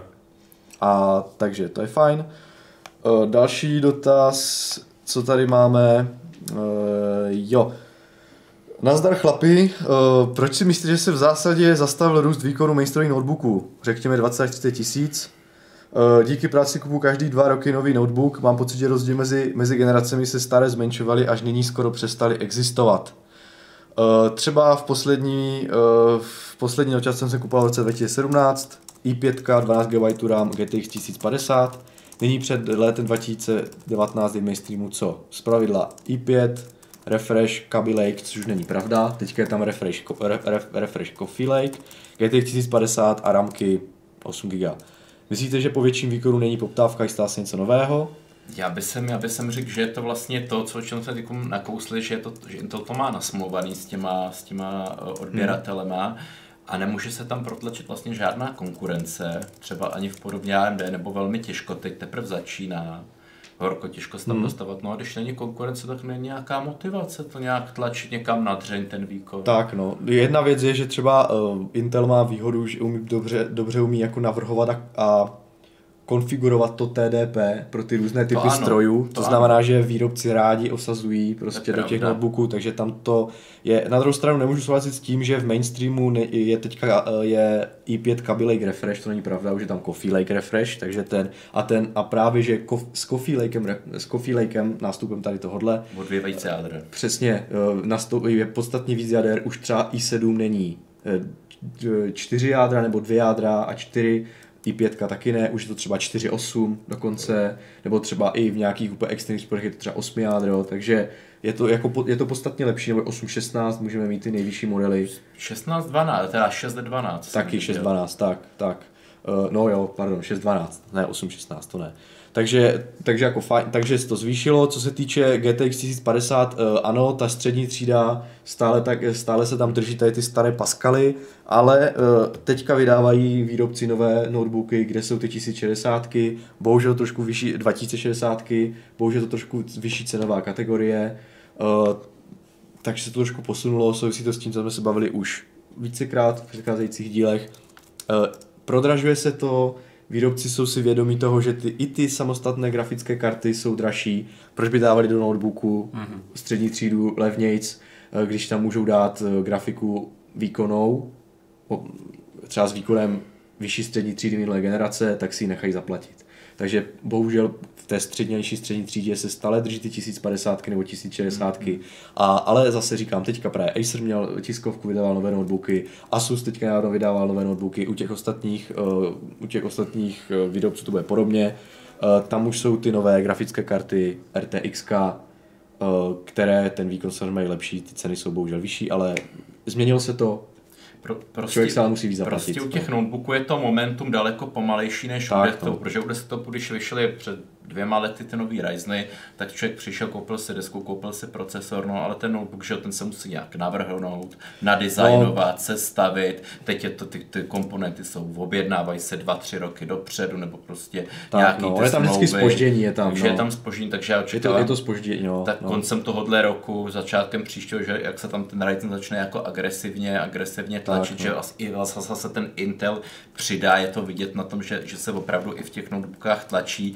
A takže to je fajn. Eh, Další dotaz, co tady máme, Eh, jo. Nazdar chlapi, uh, proč si myslíte, že se v zásadě zastavil růst výkonu mainstreamových notebooků? Řekněme 20-30 tisíc. Díky práci kupu každý dva roky nový notebook. Mám pocit, že rozdíl mezi, mezi generacemi se staré zmenšovaly, až nyní skoro přestali existovat. Třeba v poslední, v poslední jsem se kupoval v roce 2017, i5, 12 GB RAM, GTX 1050. Nyní před létem 2019 je mainstreamu co? Z pravidla i5, refresh Kaby Lake, což už není pravda, teďka je tam refresh, re, ref, refresh Coffee Lake, GTX 1050 a ramky 8 GB. Myslíte, že po větším výkonu není poptávka, chystá se něco nového?
Já bych jsem, já bych jsem řekl, že je to vlastně to, co, čem jsme teď nakousli, že, je to, že Intel to má nasmluvaný s těma, s těma eh, odběratelema hmm. A nemůže se tam protlačit vlastně žádná konkurence, třeba ani v podobně AMD, nebo velmi těžko, teď teprve začíná horko těžko se tam hmm. dostávat. No a když není konkurence, tak není nějaká motivace to nějak tlačit někam na dřeň ten výkon.
Tak no, jedna věc je, že třeba uh, Intel má výhodu, že umí dobře, dobře umí jako navrhovat a, a konfigurovat to TDP pro ty různé typy to ano, strojů. To, to znamená, ano. že výrobci rádi osazují prostě do těch notebooků, takže tam to je. Na druhou stranu nemůžu souhlasit s tím, že v mainstreamu je teďka eh, je i5 Kaby Lake Refresh, to není pravda, už je tam Coffee Lake Refresh, takže ten a ten a právě, že kof, s Coffee Lakem, s Coffee Lakem nástupem tady tohodle.
O dvě více jader.
Přesně, eh, nastup, je podstatně víc jader, už třeba i7 není eh, čtyři jádra nebo dvě jádra a čtyři i5 taky ne, už je to třeba 4.8 dokonce, nebo třeba i v nějakých úplně extrémních sporech je to třeba 8 jádro, takže je to, jako, je to podstatně lepší, nebo 8.16 můžeme mít ty nejvyšší modely.
16.12, teda 6.12.
Taky 6.12, tak, tak. Uh, no jo, pardon, 6.12, ne 8.16, to ne. Takže, takže, jako fajn, takže se to zvýšilo. Co se týče GTX 1050, uh, ano, ta střední třída stále, tak, stále se tam drží tady ty staré Pascaly, ale uh, teďka vydávají výrobci nové notebooky, kde jsou ty 1060, bohužel trošku vyšší 2060, bohužel to trošku vyšší cenová kategorie, takže se to trošku posunulo, souvisí to s tím, co jsme se bavili už vícekrát v předcházejících dílech. Prodražuje se to, výrobci jsou si vědomí toho, že ty, i ty samostatné grafické karty jsou dražší, proč by dávali do notebooku mm-hmm. střední třídu levnějc, eh, když tam můžou dát eh, grafiku výkonou, třeba s výkonem vyšší střední třídy minulé generace, tak si ji nechají zaplatit. Takže bohužel v té střednější střední třídě se stále drží ty 1050 nebo 1060. Mm-hmm. A, ale zase říkám, teďka právě Acer měl tiskovku, vydával nové notebooky, Asus teďka nedávno vydával nové notebooky, u těch ostatních, uh, u těch ostatních uh, výrobců to bude podobně. Uh, tam už jsou ty nové grafické karty RTX, uh, které ten výkon samozřejmě mají lepší, ty ceny jsou bohužel vyšší, ale změnilo se to,
pro, prostě,
Člověk se musí víc zaplatit.
Prostě u těch notebooků je to momentum daleko pomalejší než tak, u desktopu, no. protože u desktopu, když vyšly před dvěma lety ty nový Ryzeny, tak člověk přišel, koupil si desku, koupil si procesor, no ale ten notebook, že ten se musí nějak navrhnout, nadizajnovat, no. sestavit, teď je to, ty, ty komponenty jsou, objednávají se dva, tři roky dopředu, nebo prostě tak, nějaký
no, je tam vždycky spoždění, je tam,
no. je tam spoždění, takže já
očekávám, je to, je to spoždění, no,
tak
no.
koncem tohohle roku, začátkem příštího, že jak se tam ten Ryzen začne jako agresivně, agresivně tlačit, tak, že no. i vlastně zase ten Intel přidá, je to vidět na tom, že, že se opravdu i v těch notebookách tlačí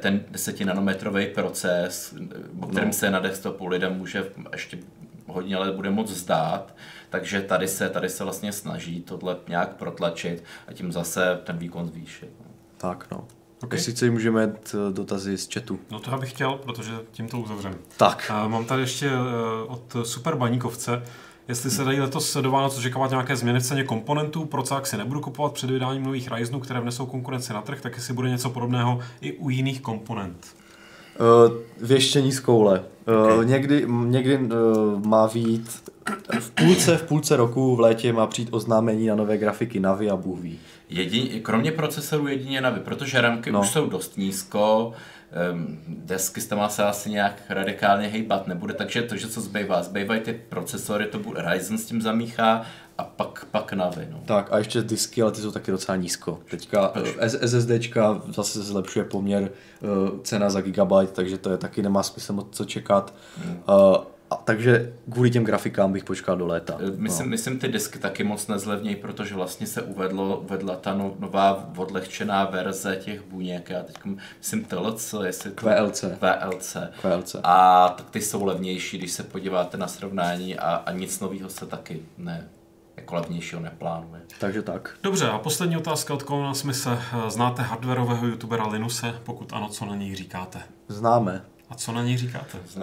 ten 10 nanometrový proces, o kterém no. se na desktopu lidem může ještě hodně let bude moc zdát, takže tady se, tady se vlastně snaží tohle nějak protlačit a tím zase ten výkon zvýšit.
Tak no. Okay. Jestli si můžeme mít eh, dotazy z chatu.
No to já bych chtěl, protože tím to uzavřeme.
Tak.
Uh, mám tady ještě od Super Baníkovce jestli se dají letos do Vánoc očekávat nějaké změny v ceně komponentů, pro co si nebudu kupovat před vydáním nových Ryzenů, které vnesou konkurenci na trh, tak jestli bude něco podobného i u jiných komponent.
Uh, věštění z koule. Uh, okay. Někdy, někdy uh, má být v půlce, v půlce roku v létě má přijít oznámení na nové grafiky Navi a Bůh ví.
Jedin, kromě procesorů jedině Navi, protože ramky no. už jsou dost nízko, um, desky tam se asi nějak radikálně hejbat nebude, takže to, že co zbývá, zbývají ty procesory, to bude Ryzen s tím zamíchá a pak, pak Navi. No.
Tak a ještě disky, ale ty jsou taky docela nízko. Teďka SSDčka zase se zlepšuje poměr uh, cena za gigabyte, takže to je taky nemá smysl moc co čekat. Hmm. Uh, a, takže kvůli těm grafikám bych počkal do léta.
Myslím, no. myslím ty disky taky moc nezlevnějí, protože vlastně se uvedlo, uvedla ta no, nová odlehčená verze těch buněk. Já teď myslím TLC, jestli to...
QLC.
QLC.
QLC.
A tak ty jsou levnější, když se podíváte na srovnání a, a nic nového se taky ne, jako levnějšího neplánuje.
Takže tak.
Dobře, a poslední otázka od Kolona Smise. Znáte hardwareového youtubera Linuse? Pokud ano, co na něj říkáte?
Známe.
A co na něj říkáte?
Uh,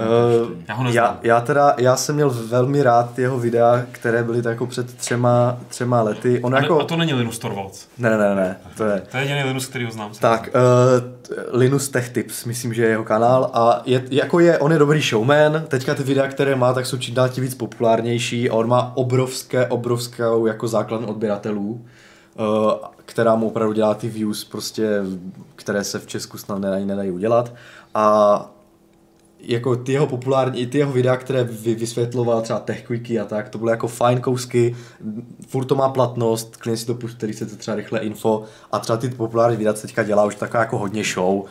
já ho neznám. Já, já, teda, já jsem měl velmi rád jeho videa, které byly tak jako před třema, třema lety.
On
a, jako...
a to není Linus Torvalds.
Ne, ne, ne, to je...
To je jediný Linus, který ho znám.
Tak, uh, Linus Tech Tips, myslím, že je jeho kanál a je, jako je, on je dobrý showman, teďka ty videa, které má, tak jsou čím dál tím víc populárnější a on má obrovské, obrovskou jako základnu odběratelů, uh, která mu opravdu dělá ty views, prostě, které se v Česku snad nedají, nedají udělat. A jako ty jeho populární, ty jeho videa, které vy, vysvětloval třeba TechQuicky a tak, to bylo jako fajn kousky, furt to má platnost, klient si to pustí, který chcete třeba rychle info. A třeba ty populární videa teďka dělá už taková jako hodně show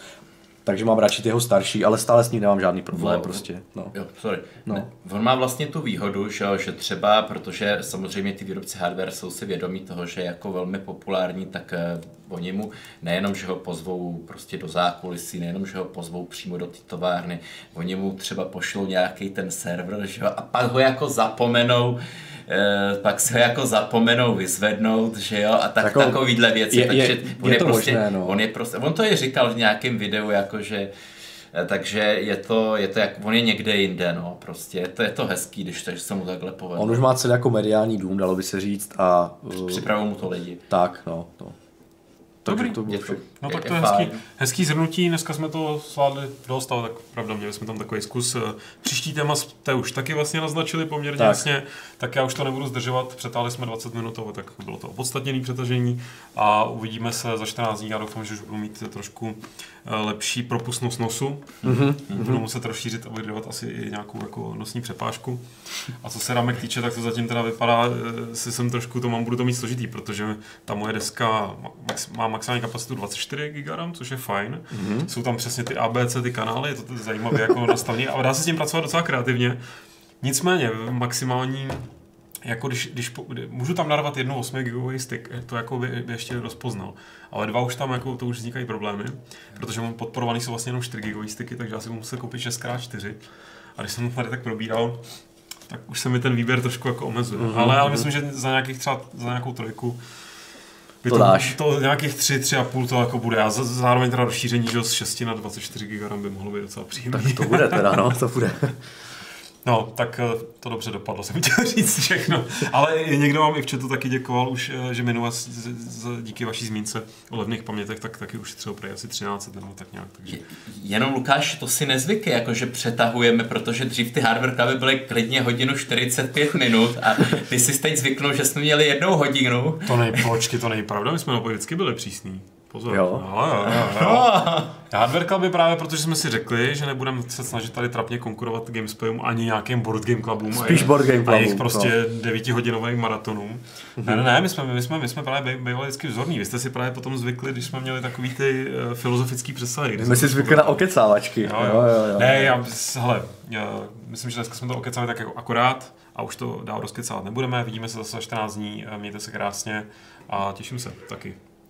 takže mám radši ty jeho starší, ale stále s ním nemám žádný problém no, prostě. No.
Jo, sorry. No. Ne, on má vlastně tu výhodu, že, že třeba, protože samozřejmě ty výrobci hardware jsou si vědomí toho, že je jako velmi populární, tak uh, oni mu nejenom, že ho pozvou prostě do zákulisí, nejenom, že ho pozvou přímo do té továrny, oni mu třeba pošlou nějaký ten server, že a pak ho jako zapomenou, Eh, pak se jako zapomenou vyzvednout, že jo, a tak, jako, takovýhle věci.
Je, takže je, on, je, je to prostě, možné, no.
on je prostě, on to je říkal v nějakém videu, jako že eh, takže je to, je to jak, on je někde jinde, no, prostě, je to, je to hezký, když to, se mu takhle povedlo.
On už má celý jako mediální dům, dalo by se říct a...
Uh, Připravují mu to lidi.
Tak, no, no.
Dobrý. To bylo no tak to je hezký, hezký zhrnutí, dneska jsme to zvládli dost, ale tak pravda, měli jsme tam takový zkus. Příští téma jste už taky vlastně naznačili poměrně tak. jasně, tak já už to nebudu zdržovat, přetáhli jsme 20 minut, tak bylo to opodstatněné přetažení a uvidíme se za 14 dní, já doufám, že už budu mít trošku eh, lepší propustnost nosu. Mm-hmm. Budu muset rozšířit a vydovat asi i nějakou jako nosní přepážku. A co se ramek týče, tak to zatím teda vypadá, eh, si jsem trošku to mám, budu to mít složitý, protože ta moje deska má maximální kapacitu 24 GB RAM, což je fajn. Mm-hmm. Jsou tam přesně ty ABC, ty kanály, je to zajímavé jako nastavení, ale dá se s tím pracovat docela kreativně. Nicméně maximální jako když, když po, můžu tam narvat jednu 8 GB stick, to jako by, by ještě rozpoznal. Ale dva už tam jako, to už vznikají problémy, protože mám podporovaný jsou vlastně jenom 4 GB sticky, takže já si musel koupit 6x4. A když jsem to tady tak probíral, tak už se mi ten výběr trošku jako omezuje. Mm-hmm. Ale, ale myslím, že za nějakých třeba za nějakou trojku
by to, to dáš.
To nějakých 3, 3,5 to jako bude. A zároveň teda rozšíření že z 6 na 24 GB by mohlo být docela příjemné.
Tak to bude teda, no, to bude.
No, tak eh, to dobře dopadlo, jsem chtěl říct všechno. Ale někdo vám i v chatu taky děkoval už, eh, že minula díky vaší zmínce o levných pamětech, tak taky už třeba prej asi 13 nebo tak nějak. Takže...
Jenom Lukáš, to si nezvyky, jakože přetahujeme, protože dřív ty hardware kavy byly klidně hodinu 45 minut a ty si teď zvyknul, že jsme měli jednou hodinu.
To nej, počky, to není pravda, my jsme na vždycky byli přísní. Pozor. Jo. No, jo, jo, jo. Hardware Cluby právě, protože jsme si řekli, že nebudeme se snažit tady trapně konkurovat Gamesplayům ani nějakým board game clubům.
Spíš a, board game clubům. A
jejich prostě no. devítihodinovým maratonům. Mm-hmm. Ne, ne, ne, my jsme, my jsme, my jsme právě bývali vždycky vzorní. Vy jste si právě potom zvykli, když jsme měli takový ty uh, filozofický představy.
My jsme si zvykli na okecávačky. Jo, jo. Jo, jo, jo.
Ne, já, hele, já, myslím, že dneska jsme to okecali tak jako akorát a už to dál rozkecávat nebudeme. Vidíme se zase za 14 dní, mějte se krásně a těším se taky.